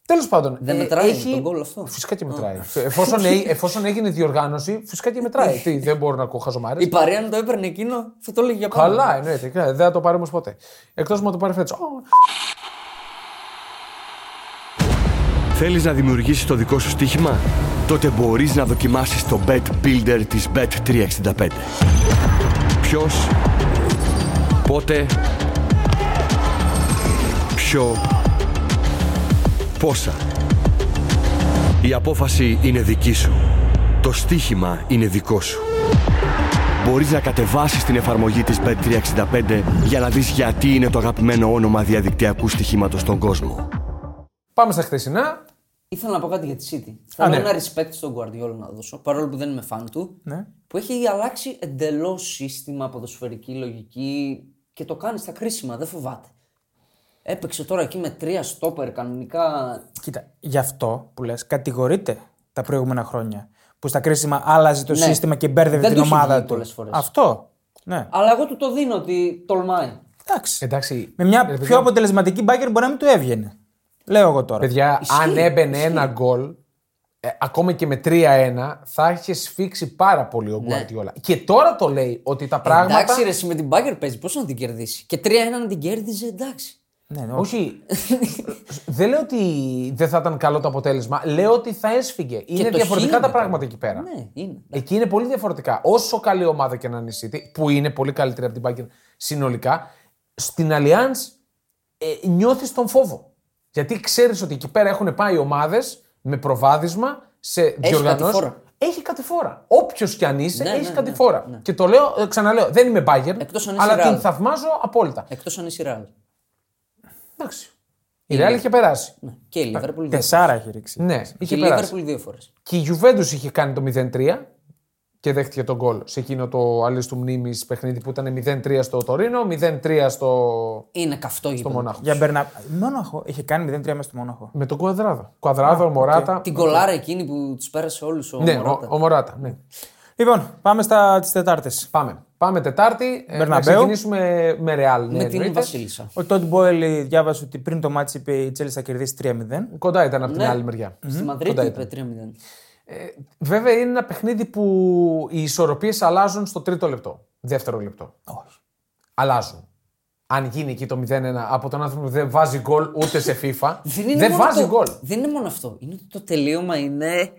Τέλος πάντων. Δεν ε, μετράει έχει... τον γκολ αυτό. Φυσικά και μετράει. εφόσον, έ- εφόσον έγινε διοργάνωση, φυσικά και μετράει. Τι, δεν μπορώ να ακούω χαζομάρες. Η παρέα αν το έπαιρνε εκείνο θα το έλεγε για πάντα. Καλά, εννοείται. Δεν θα το πάρει όμως ποτέ. Εκτός μου να το πάρει φέτος. Θέλεις να δημιουργήσεις το δικό σου στοίχημα; Τότε μπορείς να δοκιμάσεις το Bet Builder της Bet365. Ποιος, πότε, ποιο, πόσα. Η απόφαση είναι δική σου. Το στοίχημα είναι δικό σου. Μπορείς να κατεβάσεις την εφαρμογή της Bet365 για να δεις γιατί είναι το αγαπημένο όνομα διαδικτυακού στοιχήματος στον κόσμο. Πάμε στα χθεσινά. Ήθελα να πω κάτι για τη City. Θέλω ναι. ένα respect στον Guardiola να δώσω, παρόλο που δεν είμαι φαν του. Ναι. Που έχει αλλάξει εντελώς σύστημα, ποδοσφαιρική λογική και το κάνει στα κρίσιμα, δεν φοβάται. Έπαιξε τώρα εκεί με τρία στόπερ κανονικά. Κοίτα, γι' αυτό που λες, κατηγορείται τα προηγούμενα χρόνια. Που στα κρίσιμα άλλαζε το Ναι. σύστημα και μπέρδευε Δεν την του έχει ομάδα βγει του. πολλές φορές. Αυτό. Ναι. Αλλά εγώ του το δίνω ότι τολμάει. Εντάξει. Εντάξει. Με μια ρε, παιδιά, πιο αποτελεσματική μπάγκερ μπορεί να μην του έβγαινε. Λέω εγώ τώρα. Παιδιά, Ισχύει, αν έμπαινε ισχύει. ένα γκολ, ε, ακόμα και με 3-1, θα είχε σφίξει πάρα πολύ ο Ναι. Guardiola. Και τώρα το λέει ότι τα πράγματα. Εντάξει, ρε, εσύ με την Μπάγκερ παίζει, πώς να την κερδίσει; Και 3-1 να την κέρδιζε, εντάξει. Ναι, ναι, Όχι. δεν λέω ότι δεν θα ήταν καλό το αποτέλεσμα. Λέω ότι θα έσφυγε. Είναι το διαφορετικά χείλη τα μετά. πράγματα εκεί πέρα. Ναι, είναι. Εκεί είναι πολύ διαφορετικά. Όσο καλή ομάδα και να είναι η City, που είναι πολύ καλύτερη από την Bayern συνολικά, στην Allianz ε, νιώθεις τον φόβο. Γιατί ξέρεις ότι εκεί πέρα έχουν πάει ομάδες με προβάδισμα σε διοργανώσεις. κατηφόρα. Έχει κατηφόρα. Όποιος κι αν είσαι, Ναι, έχει ναι, ναι, κατηφόρα. ναι. Και το λέω, ε, ξαναλέω, δεν είμαι Bayern, Εκτός αν είσαι αλλά Real. την θαυμάζω απόλυτα. Εκτός αν είσαι Real. Εντάξει. Η Real είχε περάσει. Ναι. Και η Liverpool. δύο Τεσάρα έχει ρίξει. Ναι, Και είχε η περάσει. Liverpool δύο φορές. Και η Juventus είχε κάνει το 0-3 και δέχτηκε τον γκολ σε εκείνο το αλλή του μνήμης παιχνίδι που ήταν 0-3 στο Τωρίνο, 0-3 στο, Είναι καυτό στο γήπεδο. Μονάχο. Για Μπερνα... Μόναχο. Είχε κάνει 0-3 μέσα στο Μόναχο. Με τον Κουαδράδο. Κουαδράδο, Μωράτα. Την κολάρα εκείνη που τους πέρασε όλους ο Ναι, Μωράτα. ο, ο Μωράτα. Ναι. Λοιπόν, πάμε στα τις Τετάρτες. Πάμε. Πάμε Τετάρτη. Ε, να Μπερναμπέου. ξεκινήσουμε με Ρεάλ. με την Βασίλισσα. Ο Τόντ Μπόελι διάβασα ότι πριν το ματς είπε η Τσέλσι θα κερδίσει 3-0. Κοντά ήταν από την Ναι. άλλη μεριά. Στη Μαδρίτη Κοντά είπε 3-0. Ε, βέβαια είναι ένα παιχνίδι που οι ισορροπίες αλλάζουν στο τρίτο λεπτό. Δεύτερο λεπτό. Όχι. Αλλάζουν. Αν γίνει εκεί το 0-1 από τον άνθρωπο που δεν βάζει γκολ ούτε σε FIFA, Δεν, είναι μόνο βάζει το- γκολ. Δεν είναι μόνο αυτό. Είναι ότι το τελείωμα είναι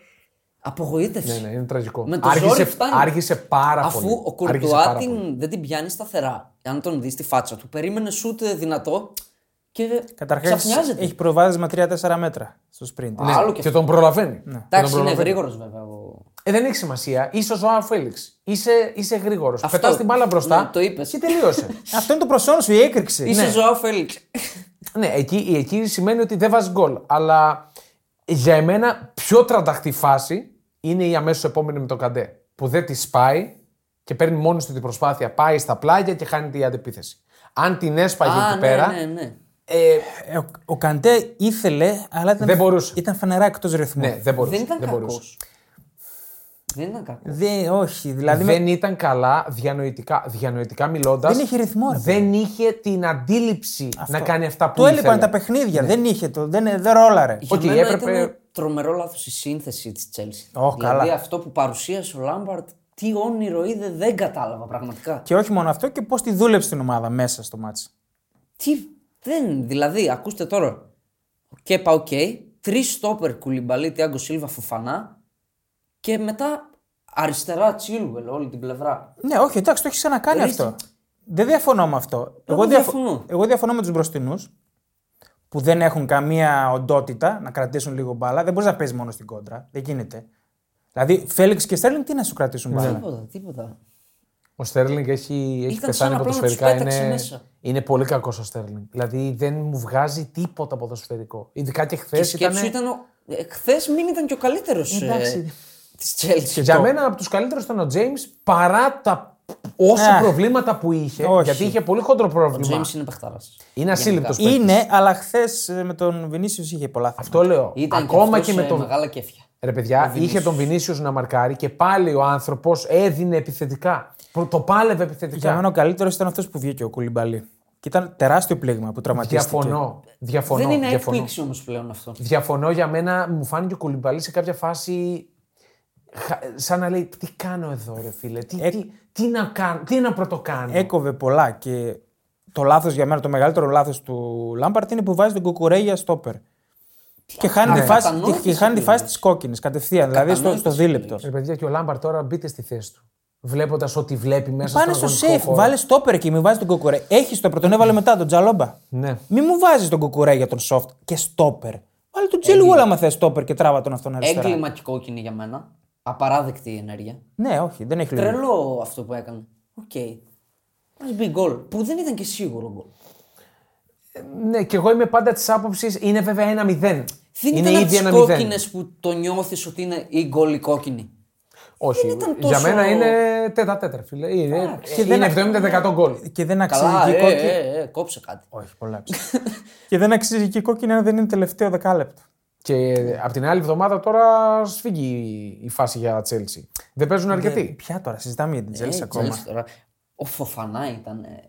απογοήτευση. Ναι, ναι, είναι τραγικό. Με το άργησε, ζόρι φτάνει. άργησε πάρα Αφού πολύ. ο Άργησε Κουρτουά πάρα την, πολύ. δεν την πιάνει σταθερά. Αν τον δεις στη φάτσα του, περίμενε σούτ δυνατό και Καταρχάς ξαφνιάζεται. έχει προβάδισμα 3-4 μέτρα στο sprint. Ναι. Άλλο και και αυτό. τον προλαβαίνει. Και τον Εντάξει, είναι προλαβαίνει. γρήγορος βέβαια. ο- Ε, δεν έχει σημασία. Είσαι ο Ζωάο Φέληξ. Είσαι, είσαι γρήγορος. Αυτό. Πετάς την μπάλα μπροστά. Ναι, το είπες. Και τελείωσε. Αυτό είναι το προσόν σου, η έκρηξη. Είσαι Ναι. Ζωάο Φέληξ. ναι, εκεί, εκεί σημαίνει ότι δεν βάζει γκολ. Αλλά για εμένα πιο τρανταχτή φάση είναι η αμέσως επόμενη με τον Καντέ. Που δεν τη σπάει και παίρνει μόνος του την προσπάθεια. Πάει στα πλάγια και χάνει την αντεπίθεση. Αν την έσπαγε Α, εκεί ναι, πέρα. ναι, ναι. Ε, Ε, ο, ο Καντέ ήθελε, αλλά ήταν, Δεν μπορούσε. ήταν φανερά εκτός ρυθμού. ναι, δεν μπορούσε. Δεν ήταν δεν κακός. μπορούσε. Δεν ήταν κακό. Δεν- όχι, δηλαδή. με- δεν ήταν καλά διανοητικά, διανοητικά μιλώντας. Δεν είχε ρυθμό, ρε Δεν είχε την αντίληψη να κάνει αυτά που Του έλειπαν ήθελε. τα παιχνίδια. Δεν είχε το. Δεν, δεν ρόλαρε. Για Ότι μένα έπρεπε- ήταν τρομερό λάθος η σύνθεση της Chelsea. Ω, δηλαδή καλά. αυτό που παρουσίασε ο Λάμπαρντ, τι όνειρο είδε, δεν κατάλαβα πραγματικά. Και όχι μόνο αυτό, και πώς τη δούλεψε την ομάδα μέσα στο ματς. Τι, δεν, δηλαδή, ακούστε τώρα. Και πάω οκ, τρεις στόπερ Κουλιμπαλί, Τιάγκο Σίλβα, Φοφανά και μετά αριστερά Τσίλουελ όλη την πλευρά. Ναι, όχι, εντάξει, το έχεις ξανακάνει Ρίστε. αυτό. Δεν διαφωνώ με αυτό. Εγώ, διαφωνώ. εγώ διαφωνώ με τους μπροστινούς που δεν έχουν καμία οντότητα να κρατήσουν λίγο μπάλα. Δεν μπορείς να παίζεις μόνο στην κόντρα. Δεν γίνεται. Δηλαδή, Φέληξ και Στέρλινγκ τι να σου κρατήσουν μπάλα; Τίποτα, τίποτα. Ο Στέρλινγκ έχει, έχει Ήταν πεθάνει σαν απλά να τους ποδοσφαιρικά. πέταξε Είναι, μέσα. είναι πολύ κακός ο Στέρλινγκ. Δηλαδή δεν μου βγάζει τίποτα ποδοσφαιρικό. Ειδικά και χθες Και ήταν. σκέψου ήταν. Ο... Χθες μην ήταν και ο καλύτερος Εντάξει. Της Chelsea. Για μένα από τους καλύτερους ήταν ο Τζέιμ παρά τα όσα Ε. προβλήματα που είχε. Όχι. Γιατί είχε πολύ χοντρό Ο πρόβλημα. James είναι παιχτάρα. Είναι ασύλληπτος. Είναι, αλλά χθες με τον Βινίσιο είχε πολλά θέματα. Αυτό λέω. Ήταν Ακόμα και, και με τον. τον. Μεγάλα κέφια. Ρε παιδιά, είχε τον Βινίσιο να μαρκάρει και πάλι ο άνθρωπος έδινε επιθετικά. Προ- Το πάλευε Για επιθετικά. μένα ο καλύτερος ήταν αυτός που βγήκε ο Κουλιμπαλί. Και ήταν τεράστιο πλήγμα που τραυματίστηκε. Διαφωνώ. Διαφωνώ. Δεν είναι διαφωνώ. έκπληξη όμως πλέον αυτό. Διαφωνώ για μένα, μου φάνηκε ο Κουλιμπαλή σε κάποια φάση. Χα- Σαν να λέει, τι κάνω εδώ, ρε φίλε, τι, Ε- τι, τι να κάνω, τι να πρωτοκάνω. Έκοβε πολλά και το λάθος για μένα, το μεγαλύτερο λάθος του Λάμπαρτ είναι που βάζει τον Κουκουρέγια στόπερ. Και χάνει, τη, φάση, κατανόηση και χάνει τη πλέον. φάση της κόκκινης κατευθείαν, δηλαδή στο, στο Κατανόηση δίλεπτο. Ρε παιδιά, και ο Λάμπαρ τώρα μπείτε στη θέση του. Βλέποντας ό,τι βλέπει μέσα Πάνε στον στο αγωνιστικό safe, χώρο. βάλε στόπερ και μην βάζει τον Κουκουρέ. Έχεις στόπερ, τον έβαλε μετά τον Τζαλόμπα. Ναι. Μην μου βάζεις τον Κουκουρέ για τον soft και στόπερ. Βάλε τον Τζίλου άμα θες στόπερ και τράβα τον αυτόν αριστερά. Έγκλημα και κόκκινη για μένα. Απαράδεκτη η ενέργεια. Ναι, όχι, δεν έχει λόγο. Τρελό αυτό που έκανε. Οκ. Α μπει γκολ. Που δεν ήταν και σίγουρο γκολ. Ναι, και εγώ είμαι πάντα της άποψης, είναι βέβαια ένα μηδέν. Δεν είναι ήταν ήδη από ένα τις μηδέν. κόκκινες που το νιώθεις ότι είναι η γκολ η κόκκινη; Όχι, ήταν για τόσο- μένα είναι τέτα τέτρα, φίλε. Είναι, Και δεν- είναι 70% γκολ. Και δεν αξίζει Καλά, και η ε, κόκκινη. ε, ε, κόψε κάτι. Όχι, πολλά ψηλά. και δεν αξίζει και η κόκκινη αν δεν είναι τελευταίο δεκάλεπτο. Και από την άλλη εβδομάδα τώρα σφίγγει η φάση για Chelsea. Δεν παίζουν αρκετοί. Ποια τώρα, συζητάμε για την Ε, Τζέλση η ακόμα. Chelsea τώρα. Ο Φοφανά ήταν. ε,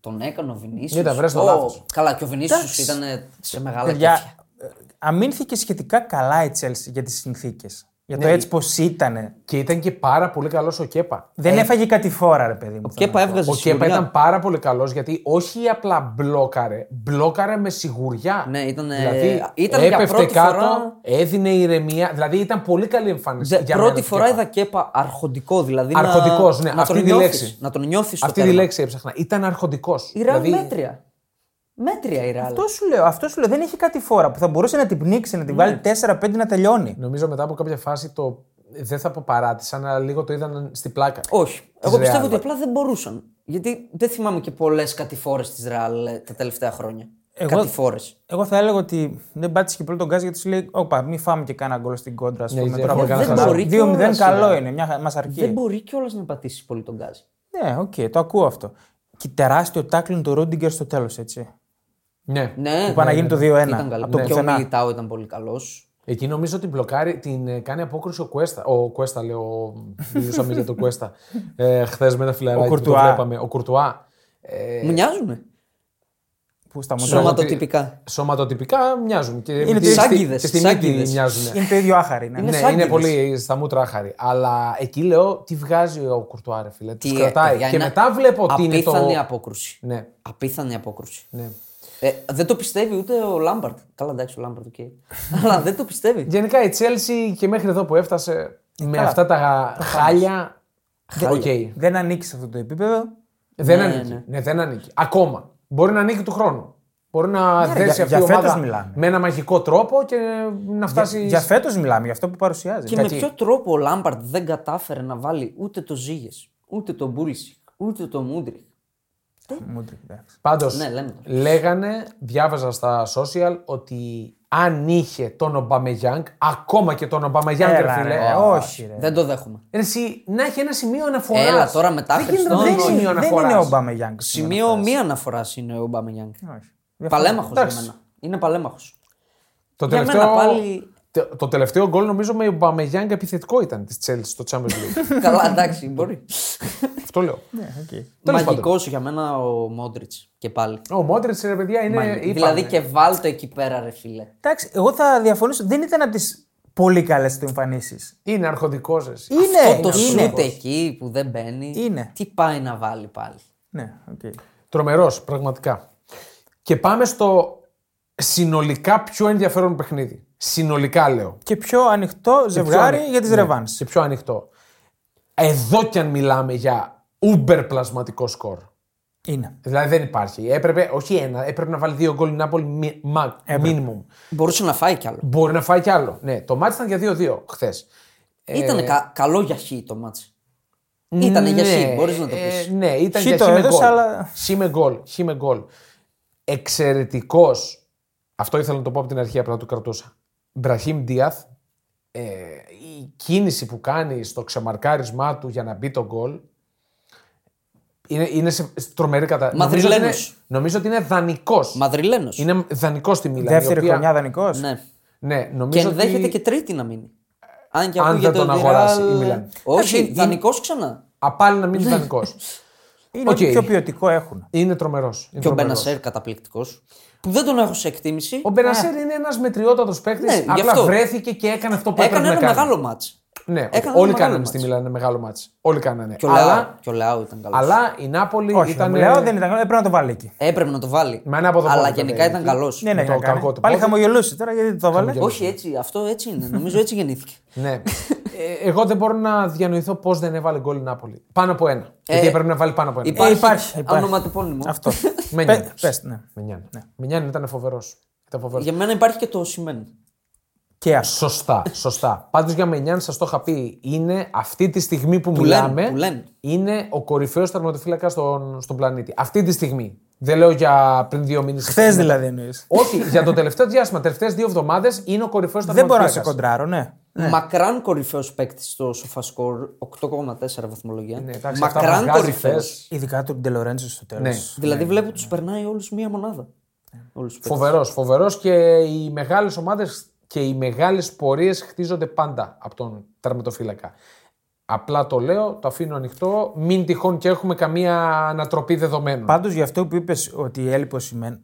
Τον έκανε ο Βινίσιο. Κοίτα, βρες το λάθος. Καλά, και ο Βινίσιο Εντάξει. ήταν ε, σε μεγάλα Παιδιά, κέφια. ε, αμύνθηκε σχετικά καλά η Chelsea για τις συνθήκες. Για το Ναι. έτσι πώς ήταν. Και ήταν και πάρα πολύ καλός ο Κέπα. Δεν έφαγε κατηφόρα, ρε παιδί μου. Ο Κέπα έβγαζε Ο Κέπα σιγουριά. ήταν πάρα πολύ καλός γιατί όχι απλά μπλόκαρε, μπλόκαρε με σιγουριά. Ναι, ήταν, ε, Δηλαδή ήταν για έπεφτε πρώτη κάτω, φορά- έδινε ηρεμία. Δηλαδή ήταν πολύ καλή εμφάνιση. Δε- για πρώτη μένα του φορά Κέπα. είδα Κέπα αρχοντικό, δηλαδή Αρχοντικός, να, ναι, να αυτή τον τη νιώθεις, λέξη. Να τον νιώθεις Αυτή τη λέξη έψαχνα. Ήταν αρχοντικός. Η Ρεάλ μέτρια. Μέτρια η Ρεάλ. Αυτό σου λέω, αυτό σου λέω. Δεν έχει κατηφόρα που θα μπορούσε να την πνίξει, να την Ναι. βάλει 4-5 να τελειώνει. Νομίζω μετά από κάποια φάση το. Δεν θα πω παράτησαν, αλλά λίγο το είδαν στην πλάκα. Όχι. Εγώ Real. πιστεύω ότι απλά δεν μπορούσαν. Γιατί δεν θυμάμαι και πολλές κατηφόρες της Ρεάλ ε, τα τελευταία χρόνια. Εγώ- Κατηφόρες. Εγώ θα έλεγα ότι δεν πάτησε και πολύ το γκάζι γιατί σου λέει: Όπα, μην φάμε και κάνα γκολ στην κόντρα. Α Ναι, πούμε. δεν Τώρα έχουμε από κανένα το χαζό. φινάλ. Δεν μπορεί 2-0 κιόλας, καλό ρε. είναι, μια, μας αρκεί. Δεν μπορεί κιόλας να πατήσει πολύ το γκάζι. Ναι, οκ, το ακούω αυτό. Και τεράστιο τάκλιν του Ρούντιγκερ στο τέλος, έτσι. Ναι. Ναι, Που πάει να γίνει το 2-1. Ήταν καλό. Από το και ο πουθενά. Μιλιτάου ήταν πολύ καλός. Εκεί νομίζω ότι μπλοκάρει, την ε, κάνει απόκρουση ο Κουέστα. Ο Κουέστα, λέω. Μιλούσαμε για τον Κουέστα. Ε, Χθες με ένα φιλαράκι Ο που το Κουρτουά. βλέπαμε. Ο Κουρτουά. Ε, Μοιάζουνε. Που στα μοντέλα. Σωματοτυπικά. Σωματοτυπικά μοιάζουν. Και Είναι με τη- τις στη- σάγκηδες, Και στη μύτη σάγκηδες. μοιάζουν. Είναι το ίδιο άχαροι. Ναι. Είναι Ναι, σάγκηδες. είναι πολύ στα μούτρα άχαροι. Αλλά εκεί λέω τι βγάζει ο Κουρτουά, ρε φίλε. Τι Τι, κρατάει. παιδιά, Και είναι μετά βλέπω ότι είναι το. Απίθανη απόκρουση. Ναι, Απίθανη απόκρουση. ναι. Ε, δεν το πιστεύει ούτε ο Λάμπαρντ. Καλά, εντάξει, ο Λάμπαρτ, οκ. Αλλά δεν το πιστεύει. Γενικά η Chelsea και μέχρι εδώ που έφτασε με καλά. αυτά τα χάλια. Οκ. Δεν ανήκει σε αυτό το επίπεδο. Δεν Ναι, ανήκει. ναι. Ναι, δεν ανήκει. Ακόμα. Μπορεί να ανήκει του χρόνου. Μπορεί να Ναι, δέσει για- αυτή για η ομάδα φέτος μιλάμε. με ένα μαγικό τρόπο και να φτάσει. Για φέτος μιλάμε, για αυτό που παρουσιάζει. Και Γιατί- με ποιο τρόπο ο Λάμπαρντ δεν κατάφερε να βάλει ούτε το Ζιγιές, ούτε το Πούλισικ, ούτε το Μούντρικ. Μούντρικ, εντάξει. Πάντως, Ναι, λέμε το. λέγανε, διάβαζα στα social ότι αν είχε τον Ομπαμεγιάνγκ, ακόμα και τον Ομπαμεγιάνγκ, ρε Έλα, φίλε. ρε, όχι, ρε. Δεν το δέχομαι. ρε, εσύ, να έχει ένα σημείο αναφοράς. Έλα τώρα μετά Δεν γίνεται Χριστόν, να Δεν, έχει όχι. σημείο είναι, δεν αναφοράς. είναι ο Μπάμε Γιάνγκ. Σημείο μία αναφοράς είναι ο Μπάμεγιάνγκ. Όχι. Παλέμαχος για Εντάξει. μένα. Είναι παλέμαχος. Το Για τελευταίο, μένα πάλι- το, το τελευταίο γκολ νομίζω με Ομπαμεγιάνγκ επιθετικό ήταν της Chelsea στο Champions League. Καλά, εντάξει, μπορεί. Αυτό λέω. Ναι, οκ. Τέλος Μαγικός για μένα ο Μόντριτς και πάλι. Ο Μόντριτς, ρε παιδιά, είναι. είπαμε. Δηλαδή και βάλτε εκεί πέρα, ρε φίλε. Εντάξει, εγώ θα διαφωνήσω. Δεν ήταν από τις πολύ καλές του εμφανίσεις. Είναι αρχοντικός. Είναι, Αυτό το είναι. σουτ εκεί που δεν μπαίνει. Είναι. Τι πάει να βάλει πάλι. Ναι, οκ. Τρομερός, πραγματικά. Και πάμε στο συνολικά πιο ενδιαφέρον παιχνίδι. Συνολικά λέω. Και πιο ανοιχτό ζευγάρι πιο ανοι- για τις ναι, ρεβάνς. Και πιο ανοιχτό. Εδώ κι αν μιλάμε για uber πλασματικό σκορ. Είναι. Δηλαδή δεν υπάρχει. Έπρεπε, όχι ένα, έπρεπε να βάλει δύο γκολ η Νάπολη μι- μα- minimum. Μπορούσε να φάει κι άλλο. Μπορεί να φάει κι άλλο. Ναι, το μάτι ήταν για 2-2 χθες. Ήταν κα- καλό για χ το μάτς. Ήταν για χ, μπορείς να το πεις. ναι, ήταν Χ για το χ με έδωσε, γκολ. αλλά- Χ με γκολ. Χ με γκολ. Εξαιρετικός. Αυτό ήθελα να το πω από την αρχή, απλά το κρατούσα. Μπραχήμ Ντίαθ. Ε, η κίνηση που κάνει στο ξεμαρκάρισμά του για να μπει το γκολ είναι, είναι σε σε τρομερή κατάσταση. Νομίζω, ότι είναι- Μαδριλένος. νομίζω ότι είναι δανεικός. Μαδριλένος. Είναι δανεικός στη Μίλαν. η Δεύτερη οποία- χρονιά δανεικός. Ναι. Ναι, Και νομίζω ότι... ενδέχεται και τρίτη να μείνει. Αν και Αν ακούγεται δεν τον ότι αγοράσει Real- η Μίλαν. Όχι, Εντάξει, δανεικός ξανά. Πάλι να μείνει δανεικός. Είναι Οκ. ό,τι πιο ποιοτικό έχουν. είναι τρομερός. Και ο Μπενασέρ καταπληκτικός. Που δεν τον έχω σε εκτίμηση. Ο Μπενασέρ είναι ένας μετριότατος παίκτης. Ναι, γι' απλά αυτό. βρέθηκε και έκανε αυτό που έπρεπε Έκανε να ένα κάνει. μεγάλο μάτς. Ναι, Έκανε ένα όλοι μεγάλο κάνανε μάτς. στη Μιλάνη ένα μεγάλο μάτς. Όλοι κάνανε. Και ο Λεάο, Αλλά, και ο Λεάο ήταν καλός. αλλά η Νάπολη Όχι, ήταν. ήταν... λέω δεν ήταν καλός, έπρεπε να το βάλει εκεί. Έπρεπε να το βάλει. Με ένα από το Αλλά πόδι, γενικά βέβαια, ήταν εκεί. καλός. Ναι, ναι, το ναι, κάνει. κακό του Πάλι πόδι. χαμογελούσε τώρα γιατί δεν το βάλε. Όχι έτσι, αυτό έτσι είναι. Νομίζω έτσι γεννήθηκε. Ναι. Ε, εγώ δεν μπορώ να διανοηθώ πώς δεν έβαλε γκολ η Νάπολη. Πάνω από ένα. Γιατί έπρεπε να βάλει πάνω από ένα. Υπάρχει, υπάρχει, υπάρχει. ονοματεπώνυμο. Αυτό. Με Πε- νιάνει. πες, ναι. Με νιάνει. Με νιάνει, ήταν φοβερός. Ήταν φοβερός. Για μένα υπάρχει και το Σιμέν. Και αυτό. Σωστά, σωστά. Πάντως για Μενιάν, σας το είχα πει, είναι αυτή τη στιγμή που Του μιλάμε. λένε, του λένε. Είναι ο κορυφαίος τερματοφύλακας στον, στον πλανήτη. Αυτή τη στιγμή. Δεν λέω για πριν δύο μήνες. Χθες δηλαδή εννοείς. Όχι, για το τελευταίο διάστημα, τελευταίες δύο εβδομάδες είναι ο κορυφαίος Δεν μπορώ να σε τερματοφύλακας. κοντράρω, ναι. Μακράν κορυφαίος παίκτη στο σοφασκόρ, 8,4 βαθμολογία. Ναι, εντάξει, αυτά Μακράν μας βγάζει κορυφαίος. χθες. Ειδικά του Ντελορέντζο στο τέλος. Ναι. Δηλαδή βλέπω τους περνάει όλους μία μονάδα. Όλους τους παίκτες. Φοβερό, φοβερός και οι μεγάλες ομάδες και οι μεγάλες πορείες χτίζονται πάντα από τον τερματοφύλακα. Απλά το λέω, το αφήνω ανοιχτό. Μην τυχόν και έχουμε καμία ανατροπή δεδομένων. Πάντως για αυτό που είπες ότι έλειπε ο Σιμέν,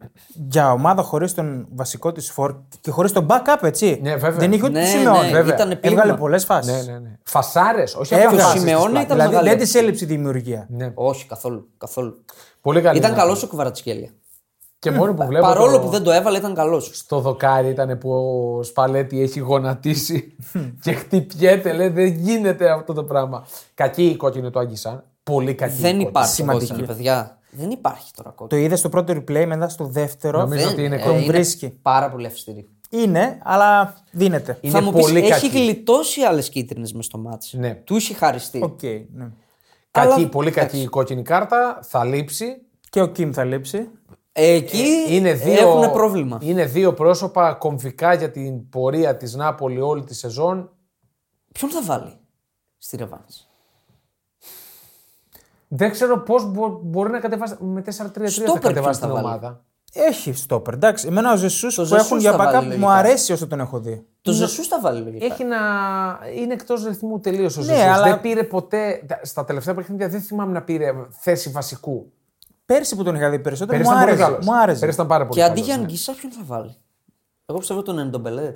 για ομάδα χωρίς τον βασικό της φόρ και χωρίς τον backup, έτσι. Ναι, βέβαια. Δεν είχε ούτε Ναι, του Σιμεών. ναι, βέβαια. ήταν πλήγμα. Έβγαλε πολλές φάσεις. Ναι, ναι, ναι. Φασάρες, όχι Έβγαλε. απλά Ο φάσεις Σιμεώνε της πλάτης. ήταν- Δηλαδή μεγάλη δεν της άποψη. έλειψε η δημιουργία. Ναι. Όχι, καθόλου. καθόλου. Πολύ καλή. Ήταν είναι. καλός ο Κουβαρατσχέλια. Και μόνο που βλέπω. Παρόλο το- που δεν το έβαλε, ήταν καλός. Στο δοκάρι ήταν που ο Σπαλέτη έχει γονατίσει και χτυπιέται. Λέει δεν γίνεται αυτό το πράγμα. Κακή η κόκκινη του Άγγισα. Πολύ κακή. η Δεν κόκκινη. υπάρχει Σημαντική. κόκκινη, παιδιά. Δεν υπάρχει τώρα Το κόκκινη. είδες στο πρώτο replay, μετά στο δεύτερο. Νομίζω Δεν- ότι είναι ε, Τον βρίσκει. Πάρα πολύ αυστηρή. Είναι, αλλά δίνεται. Είναι Θα μου πεις, πολύ έχει κακή. γλιτώσει άλλες κίτρινες μες στο ματς. Ναι. Του είχε χαριστεί. Οκ, ναι. Κακή, Αλλά- πολύ κακή η κόκκινη κάρτα. Θα λείψει. Και ο Κιμ θα λείψει. Εκεί Είναι δύο, έχουν πρόβλημα. Είναι δύο πρόσωπα κομβικά για την πορεία της Νάπολη όλη τη σεζόν. Ποιον θα βάλει στη Ρεβάνς. Δεν ξέρω πώς μπορεί να κατεβάσει. Με 4-3-3 θα Στόπερ κατεβάσει ποιον την θα βάλει; ομάδα. Έχει στόπερ. Εντάξει, εμένα ο Ζεσούς που Ζεσούς έχουν για θα βάλει backup μου λογικά. αρέσει όσο τον έχω δει. Το Ζεσούς θα βάλει λογικά. Έχει να... Είναι εκτός ρυθμού τελείως ο Ναι, Ζεσούς. αλλά- Δεν πήρε ποτέ. Στα τελευταία παιχνίδια δεν θυμάμαι να πήρε θέση βασικού. Πέρσι που τον είχα δει περισσότερο Πέρυσι μου ήταν πολύ άρεσε. καλός. Μου άρεσε. Πέρυσι ήταν πάρα πολύ Και αντί καλός, για ναι. Αγγισά, ποιον θα βάλει; Εγώ πιστεύω τον Εντομπελέ.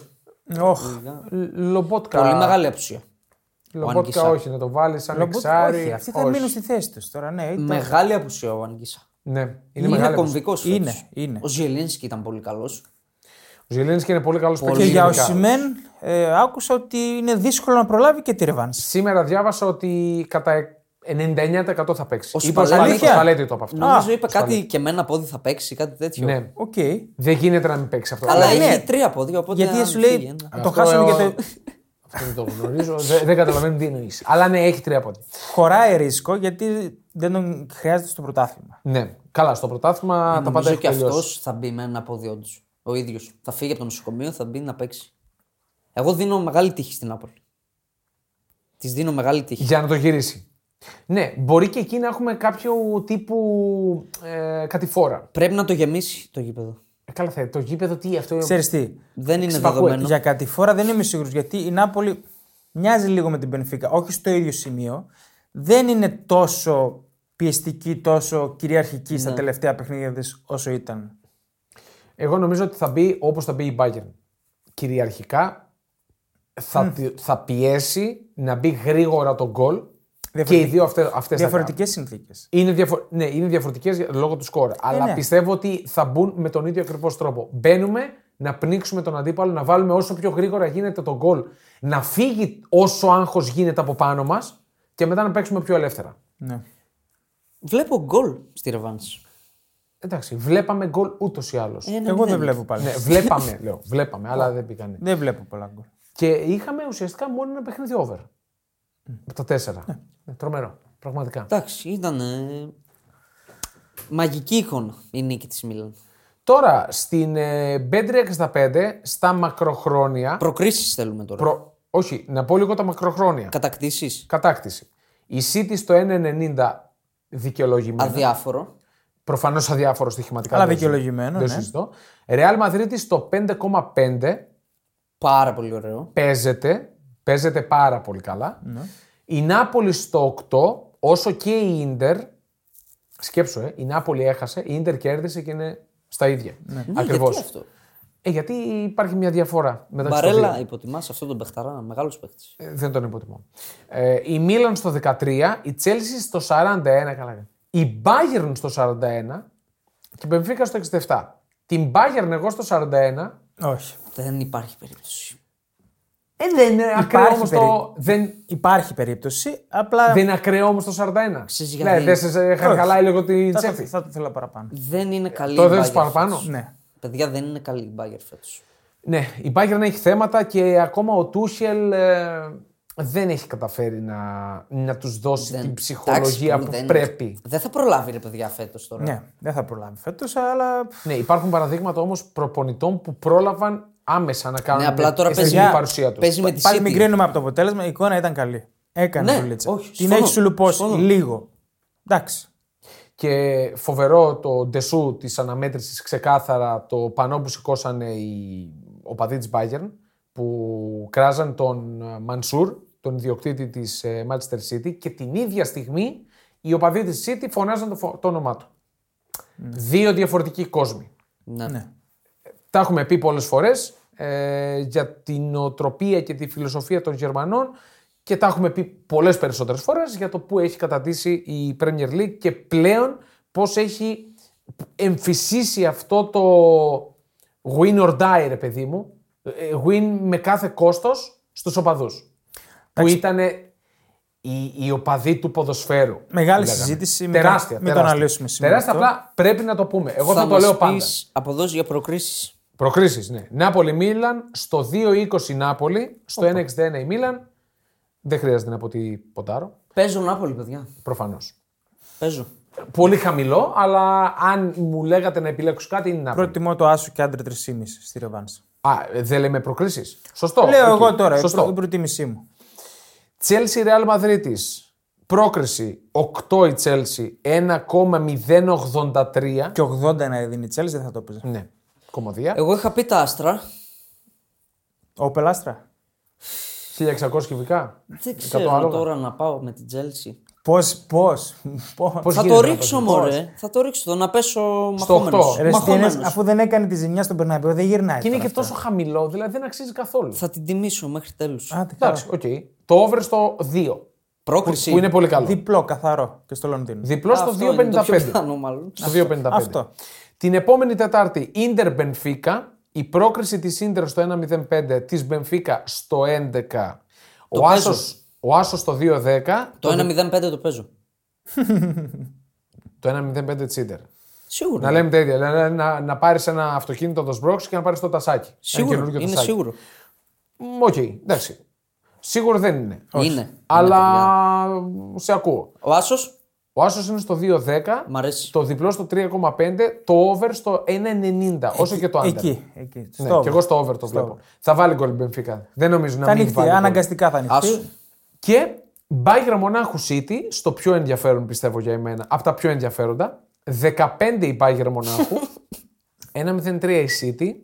Οχ. Λ- Λομπότκα. Πολύ μεγάλη απουσία. Λομπότκα Αγγισά. όχι, να το βάλεις σαν Λομπότ- εξάρι. όχι, αυτοί θα όχι. μείνουν στη θέση τους τώρα. Ναι, ήταν- Μεγάλη απουσία ο Ανγκισά. Ναι, είναι, Είναι, μεγάλη κομβικός Είναι, είναι. Ο Ζιελίνσκι ήταν πολύ καλός. Ο Ζιελίνσκι είναι πολύ καλός Και παίκτης. για Οσιμέν ε, άκουσα ότι είναι δύσκολο να προλάβει και τη ρεβάνς. Σήμερα διάβασα ότι κατά 99% θα παίξει. Ο Είπε ο Σπαλέτι- Σπαλέτι, ο Σπαλέτι το από αυτό. Νομίζω Α, είπε κάτι και με ένα πόδι θα παίξει, κάτι τέτοιο. Ναι. Οκ. Δεν γίνεται να μην παίξει αυτό. Αλλά Ναι, έχει ναι. τρία πόδια. Οπότε Γιατί αν σου λέει. φύγει ένα- να Το Αυτό, χάσουμε ε, και ο- το. Αυτό δεν το γνωρίζω. δεν, δεν καταλαβαίνω τι εννοείς. Αλλά ναι, έχει τρία πόδια. Χωράει ρίσκο γιατί δεν τον χρειάζεται στο πρωτάθλημα. Ναι. Καλά, στο πρωτάθλημα τα πάντα Νομίζω έχει και αυτός τελειώσει. θα μπει με ένα πόδι όντως. Ο ίδιος. Θα φύγει από το νοσοκομείο, θα μπει να παίξει. Εγώ δίνω μεγάλη τύχη στην Νάπολη. Της δίνω μεγάλη τύχη. Για να το γυρίσει. Ναι, μπορεί και εκεί να έχουμε κάποιο τύπου ε, κατηφόρα. Πρέπει να το γεμίσει το γήπεδο. Ε, καλά, θα, το γήπεδο τι αυτό. Ξέρεις τι. Δεν είναι Ξυπακούε. δεδομένο. Για κατηφόρα δεν είμαι σίγουρος γιατί η Νάπολη μοιάζει λίγο με την Πενφύκα. Όχι στο ίδιο σημείο. Δεν είναι τόσο πιεστική, τόσο κυριαρχική Ναι. στα τελευταία παιχνίδια της όσο ήταν. Εγώ νομίζω ότι θα μπει όπως θα μπει η Bayern. Κυριαρχικά θα, τη- θα πιέσει να μπει γρήγορα το γκολ και οι δύο αυτέ αυτές θα Διαφορετικές συνθήκες. Είναι, διαφο... ναι, είναι διαφορετικές λόγω του σκορ. Αλλά ναι. πιστεύω ότι θα μπουν με τον ίδιο ακριβώς τρόπο. Μπαίνουμε να πνίξουμε τον αντίπαλο, να βάλουμε όσο πιο γρήγορα γίνεται τον γκολ, να φύγει όσο άγχος γίνεται από πάνω μας και μετά να παίξουμε πιο ελεύθερα. Ναι. Βλέπω γκολ στη ρεβάνση. Εντάξει, βλέπαμε γκολ ούτως ή άλλως. Ε, ναι, Εγώ ναι. δεν βλέπω πάλι. Ναι, βλέπαμε, λέω. Βλέπαμε, αλλά δεν πήγανε. Δεν βλέπω πολλά γκολ. Και είχαμε ουσιαστικά μόνο ένα παιχνίδι over. Από τα τέσσερα. Ε, Τρομερό. Πραγματικά. Εντάξει, ήταν. ε, Μαγική εικόνα η νίκη της Μίλαν. Τώρα, στην ε, Bet365, στα μακροχρόνια. Προκρίσεις θέλουμε τώρα. προ- Όχι, να πω λίγο τα μακροχρόνια. Κατακτήσεις. Κατάκτηση. Η City στο 1,90 δικαιολογημένα. Αδιάφορο. Προφανώς αδιάφορο στοιχηματικά. Αλλά δεν δικαιολογημένο, Δεν ναι. συζητώ. Real Madrid στο 5,5 Πάρα πολύ ωραίο. παίζεται. Παίζεται πάρα πολύ καλά. Ναι. Η Νάπολη στο 8, όσο και η Ίντερ. Σκέψου, ε, η Νάπολη έχασε, η Ίντερ κέρδισε και είναι στα ίδια. Ναι, Ακριβώ. γιατί αυτό; Ε, γιατί υπάρχει μια διαφορά μεταξύ των Μπαρέλα, δύο. υποτιμάς αυτόν τον παιχταρά. Μεγάλος παίχτης. Ε, δεν τον υποτιμώ. Ε, η Μίλαν στο 13, η Τσέλσι στο 41, καλά. Η Bayern στο 41 και η Μπενφίκα στο 67. Την Bayern εγώ στο 41. Όχι. Δεν υπάρχει περίπτωση. Ε, δεν είναι ακραίο Υπάρχει όμως περί- το... Δεν, Υπάρχει περίπτωση, απλά. δεν είναι ακραίο όμως το 41. Ξέρεις γιατί. Ναι, δεν σε χαλάει λίγο την θα, το, τσέπη. θα το θέλω παραπάνω. Δεν είναι καλή Το η δεν Bayern παραπάνω. φέτος. Ναι. Παιδιά δεν είναι καλή η Bayern φέτος. Ναι, η Bayern έχει θέματα και ακόμα ο Τούσελ ε, δεν έχει καταφέρει να, να τους δώσει την ψυχολογία που πρέπει. Δεν θα προλάβει ρε παιδιά φέτος τώρα. Ναι, δεν θα προλάβει φέτος, αλλά. Ναι, υπάρχουν παραδείγματα όμως προπονητών που πρόλαβαν άμεσα να κάνουν Ναι, απλά τώρα την παίζει- παρουσία τους. Παίζει με τη Πάλι City. μην κρίνουμε από το αποτέλεσμα, η εικόνα ήταν καλή. Έκανε Ναι, δουλίτσα. όχι, Την συμφωνώ, έχεις σου λουπώσει συμφωνώ. λίγο. Εντάξει. Και φοβερό το ντεσού της αναμέτρησης ξεκάθαρα το πανό που σηκώσανε οι οπαδοί της Bayern που κράζαν τον ε, Μανσούρ, τον ιδιοκτήτη της ε, Manchester City και την ίδια στιγμή οι οπαδοί της City φωνάζαν το, φο- το όνομά του. Δύο διαφορετικοί κόσμοι. Ναι. Ναι. Τα έχουμε πει πολλές φορές ε, για την οτροπία και τη φιλοσοφία των Γερμανών και τα έχουμε πει πολλές περισσότερες φορές για το που έχει κατατήσει η Premier League και πλέον πώς έχει εμφυσίσει αυτό το win or die, ρε παιδί μου. Ε, Win με κάθε κόστος στους οπαδούς. Που ήταν οι, οι οπαδοί του ποδοσφαίρου. Μεγάλη λέγαμε. συζήτηση, μην Τεράστια. το- μην το τεράστια. αναλύσουμε σήμερα Τεράστια, αυτό. απλά πρέπει να το πούμε. Εγώ θα, το μας λέω πάντα. πεις αποδόσεις για προκρίσεις. Προκρίσει, ναι. Νάπολη Μίλαν, στο 2-20 Νάπολη, στο 1-61 η Μίλαν. Δεν χρειάζεται να πω τι ποντάρω. Παίζω Νάπολη, παιδιά. Προφανώς. Παίζω. Πολύ χαμηλό, αλλά αν μου λέγατε να επιλέξω κάτι είναι Νάπολη. Προτιμώ το άσο και under 3,5 στη Ρεβάνς. Α, ε, δεν λέμε προκρίσεις. Σωστό. Λέω οκ. εγώ τώρα, η Σωστό. προ- η προτίμησή μου. Chelsea Real Madrid. Πρόκριση 8 η Chelsea, 1,083. Και 80 να δίνει η Chelsea δεν θα το έπαιζε. Ναι, κομμωδία. Εγώ είχα πει τα άστρα. Ο Πελάστρα. 1600 κυβικά. Δεν 100 ξέρω άλογα. τώρα να πάω με την Chelsea. Πώς, πώς. Πώς Θα γίνεται το να ρίξω, παίζει. μωρέ. Θα το ρίξω. Το να πέσω Στο μαχόμενος. οκτώ. Ρε, Μαχόμενος. Στιένες, αφού δεν έκανε τη ζημιά στον Περναπέο, δεν γυρνάει. Και είναι τώρα και αυτό. τόσο χαμηλό, δηλαδή δεν αξίζει καθόλου. Θα την τιμήσω μέχρι τέλους. Άντε, καλά. Εντάξει, οκ. Το over στο 2. Πρόκριση. Που είναι πολύ καλό. Διπλό, καθαρό και στο Λονδίνο. Διπλό στο Αυτό είναι το πιο 2,55. πιθανό, μάλλον. Στο 2,55. Αυτό. Την επόμενη Τετάρτη, Ίντερ Μπενφίκα. Η πρόκριση της Ίντερ στο 1,05, της Μπενφίκα στο 11. Ο παίζω. Άσος, ο Άσος στο 2,10. Το 1-0-5 το παίζω. Το 1,05 της Ίντερ. Σίγουρο. Να λέμε τα ίδια. Να, να, να πάρεις ένα αυτοκίνητο το Σμπρόξ και να πάρεις το τασάκι. Ένα Σίγουρο. καινούργιο Είναι τασάκι. σίγουρο. Μ, Οκ, εντάξει. Σίγουρο δεν είναι. Είναι. Αλλά Είναι, σε ακούω. Ο Άσος; Ο Άσος είναι στο 2,10. Μ' αρέσει. Το διπλό στο 3,5. Το over στο 1,90. Όσο και το under. Εκεί. εκεί. Ναι, στο και εγώ στο over το βλέπω. Θα βάλει γκολ η Μπενφίκα. Δεν νομίζω να Θα μην ανοιχτεί, βάλει. γκολ. αναγκαστικά θα Άσος. ανοιχτεί. Και Μπάγκρα Μονάχου City, στο πιο ενδιαφέρον πιστεύω για εμένα, από τα πιο ενδιαφέροντα. 15 η Μπάγκρα Μονάχου, 1-0-3 η City.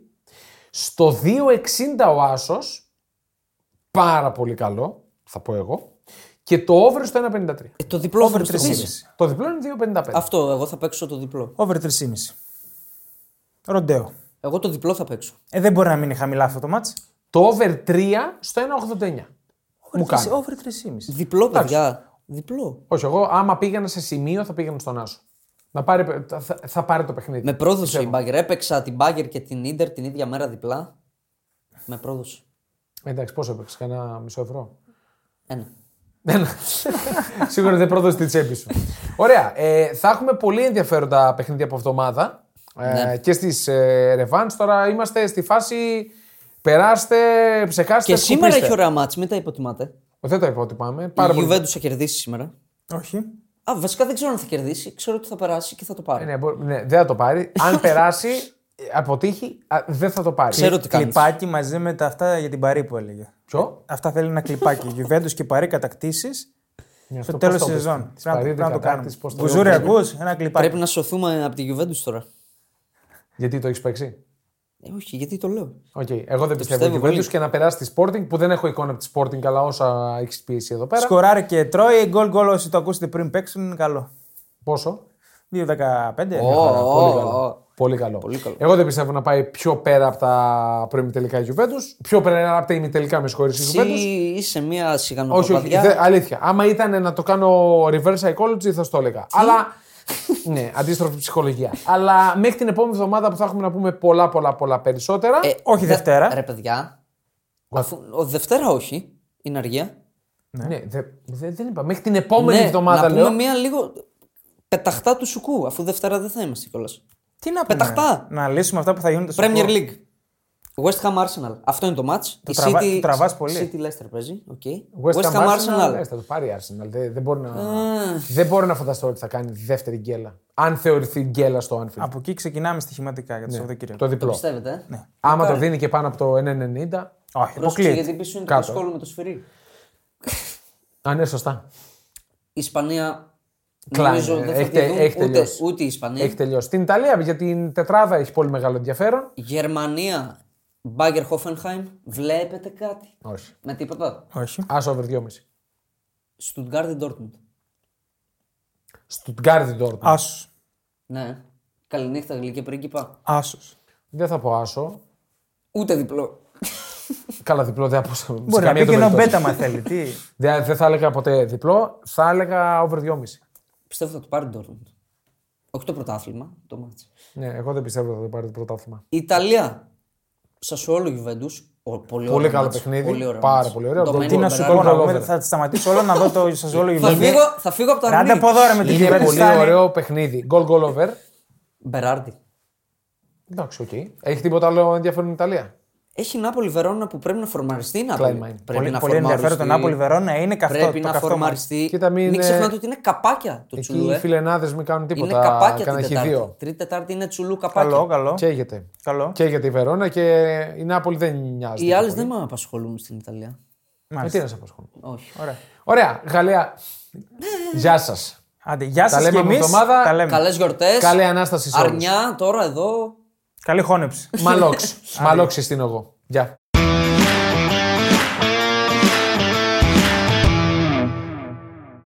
Στο 2-60 ο Άσος, πάρα πολύ καλό, θα πω εγώ. Και το over στο 1,53. Ε, το διπλό θα Over μου στο 3,5. πεις. Το διπλό είναι 2,55. Αυτό, εγώ θα παίξω το διπλό. Over 3,5. Ροντέο. Εγώ το διπλό θα παίξω. Ε, δεν μπορεί να μείνει χαμηλά αυτό το μάτς. Το over 3 στο 1,89. Μου κάνει. Over 3,5. Διπλό, παιδιά. Διπλό. Όχι, εγώ άμα πήγαινα σε σημείο θα πήγαινα στον Άσο. Να πάρει, θα, θα πάρει το παιχνίδι. Με πρόδωσε η Μπάγκερ. Έπαιξα την Μπάγκερ και την Ίντερ την ίδια μέρα διπλά. Με πρόδωσε. Εντάξει, πόσο έπαιξε, κανένα μισό ευρώ. Ένα. Σίγουρα δεν πρόδωσε τη τσέπη σου. Ωραία. Ε, θα έχουμε πολύ ενδιαφέροντα παιχνίδια από εβδομάδα ε, και στις ε, Revans. Τώρα είμαστε στη φάση. Περάστε, ψεκάστε. Και σήμερα σκουπίστε. έχει ωραία μάτς, μην τα υποτιμάτε. Δεν το υποτιμάμε. Πάρα η πολύ. Juventus θα κερδίσει σήμερα. Όχι. Α, βασικά δεν ξέρω αν θα κερδίσει. Ξέρω ότι θα περάσει και θα το πάρει. Ναι, μπο- ναι, δεν θα το πάρει. Αν περάσει, αποτύχει, α, δεν θα το πάρει. Ξέρω τι κάνεις. Κλιπάκι μαζί με τα αυτά για την Παρή που έλεγε. Ποιο; Αυτά θέλει ένα κλιπάκι. Juventus και Παρή κατακτήσεις Ναι, στο αυτό τέλος πώς της το σεζόν. πες. Της Πρέπει να- Παρή πρέπει να το κάνουμε. κατάκτης, πώς το Μπουζούρι, λέω. ακούς, ένα κλιπάκι. Πρέπει να σωθούμε από τη Juventus τώρα. Γιατί το έχεις παίξει; Ε, όχι, γιατί το λέω. Οκ, Εγώ δεν πιστεύω πιστεύω ότι πολύ. και να περάσει τη Sporting που δεν έχω εικόνα από τη Sporting, αλλά όσα έχεις πει εσύ εδώ πέρα. Σκοράρει και τρώει. Γκολ γκολ όσοι το ακούσετε πριν παίξουν είναι καλό. Πόσο; 2-15. Ω, πολύ, ω, καλό. ω. Πολύ καλό. Πολύ καλό. Εγώ δεν πιστεύω να πάει πιο πέρα από τα προημιτελικά η Juventus. Πιο πέρα από τα ημιτελικά με συγχωρείς η Εσύ Juventus. είσαι μια Όχι, όχι, σιγανοπαπαδιά. δε- αλήθεια. Άμα ήταν να το κάνω reverse psychology θα σου το έλεγα. Αλλά. ναι, αντίστροφη ψυχολογία. Αλλά μέχρι την επόμενη εβδομάδα που θα έχουμε να πούμε πολλά, πολλά, πολλά περισσότερα. Ε, Όχι δε- Δευτέρα. Ρε παιδιά. Αφού, ο Δευτέρα όχι. Είναι αργία. ναι, δε- δε- δεν είπα. Μέχρι την επόμενη ναι, εβδομάδα να λέω. πούμε μια λίγο πεταχτά του σουκού, αφού Δευτέρα δεν θα είμαστε κιόλας. Τι να πούμε; Πεταχτά. Να λύσουμε αυτά που θα γίνουν το Premier Σουκού. League. West Ham Arsenal. Αυτό είναι το match. Το Η τραβά- City, το τραβάς πολύ. City Leicester παίζει. Okay. West, Ham Arsenal. Arsenal. ναι, θα το πάρει η Arsenal. Δεν, δεν, μπορώ να, δεν μπορώ να φανταστώ ότι θα κάνει δεύτερη γκέλα. Αν θεωρηθεί γκέλα στο Anfield. Από εκεί ξεκινάμε στοιχηματικά για το Σαββατοκύριακο. Το διπλό. Πιστεύετε; Ε; Άμα το δίνει και πάνω από το 1,90. Όχι, Πρόσεξε, αποκλείεται. γιατί πίσω είναι το Κάτω. δύσκολο με το σφυρί. Α, ναι, σωστά. Η Ισπανία. Κλάει, Νομίζω ε, δεν θα έχει τη τε- δουν έχει ούτε, τελειώσει. ούτε η Ισπανία. Έχει τελειώσει. Στην Ιταλία για την τετράδα έχει πολύ μεγάλο ενδιαφέρον. Γερμανία. Μπάγκερ Χόφενχάιμ. Βλέπετε κάτι; Όχι. Με τίποτα; Όχι. Άσο over 2,5. Στουτγκάρδι Ντόρτμουντ. Στουτγκάρδι Ντόρτμουντ. Άσος. Ναι. Καληνύχτα, γλυκέ πρίγκιπα. Άσος. Δεν θα πω άσο. Ούτε διπλό. Καλά, διπλό δεν θα πω. σε Μπορεί να καμία πει και των ένα περιπτώσεων. μπέτα, μα θέλει. Τι; Δεν, δεν θα έλεγα ποτέ διπλό. Θα έλεγα over 2,5. Πιστεύω θα το πάρει Ντόρτμουντ. Όχι το πρωτάθλημα, το μάτς. Ναι, εγώ δεν πιστεύω ότι θα το πάρει το πρωτάθλημα. Ιταλία. Σασουόλο Γιουβέντου. Πολύ, Πολύ ωραίο καλό μάτς. παιχνίδι. Πολύ ωραίο Πάρα μάτς. πολύ ωραίο. Ντομένικο Τι Τι να σου Μπεράρντι. πω, Goal να over. πούμε, θα σταματήσω όλο να δω το Σαζόλο Θα Juventus. φύγω, θα φύγω από το Ράντε αρνί. από εδώ ρε με την Είναι Juventus. πολύ φτάνει. ωραίο παιχνίδι. Goal goal over. Μπεράρντι. Εντάξει, οκ. Έχει τίποτα άλλο ενδιαφέρον η Ιταλία; Έχει Νάπολη Βερόνα που πρέπει να φορμαριστεί. η Νάπολη. Klein mind. Πρέπει Πολύ, να πολύ ενδιαφέρον το φορμαριστεί. Νάπολη Βερόνα είναι καυτό. Πρέπει το να καυτό φορμαριστεί. Κοίτα, μην μην είναι- ξεχνάτε ότι είναι καπάκια το Εκεί τσουλού. οι Ε. φιλενάδες μην κάνουν τίποτα. Είναι καπάκια την Κανένα Τετάρτη. δύο. Τρίτη Τετάρτη είναι τσουλού μάτς. καπάκια. Καλό, καλό. Καίγεται. καλό. Καίγεται η Βερόνα και η Νάπολη δεν νοιάζει. Οι άλλες δεν με απασχολούν στην Ιταλία. Με τι να σε απασχολούν; Όχι. Ωραία. Ωραία, Γαλλία. Γεια σας. Άντε, γεια Τα σας λέμε και από εμείς. εβδομάδα. Τα λέμε. Καλές γιορτές. Καλή ανάσταση σε όλους. Αρνιά τώρα εδώ. Καλή χώνεψη. Μαλόξ. Μαλόξ συστήνω εγώ. Γεια.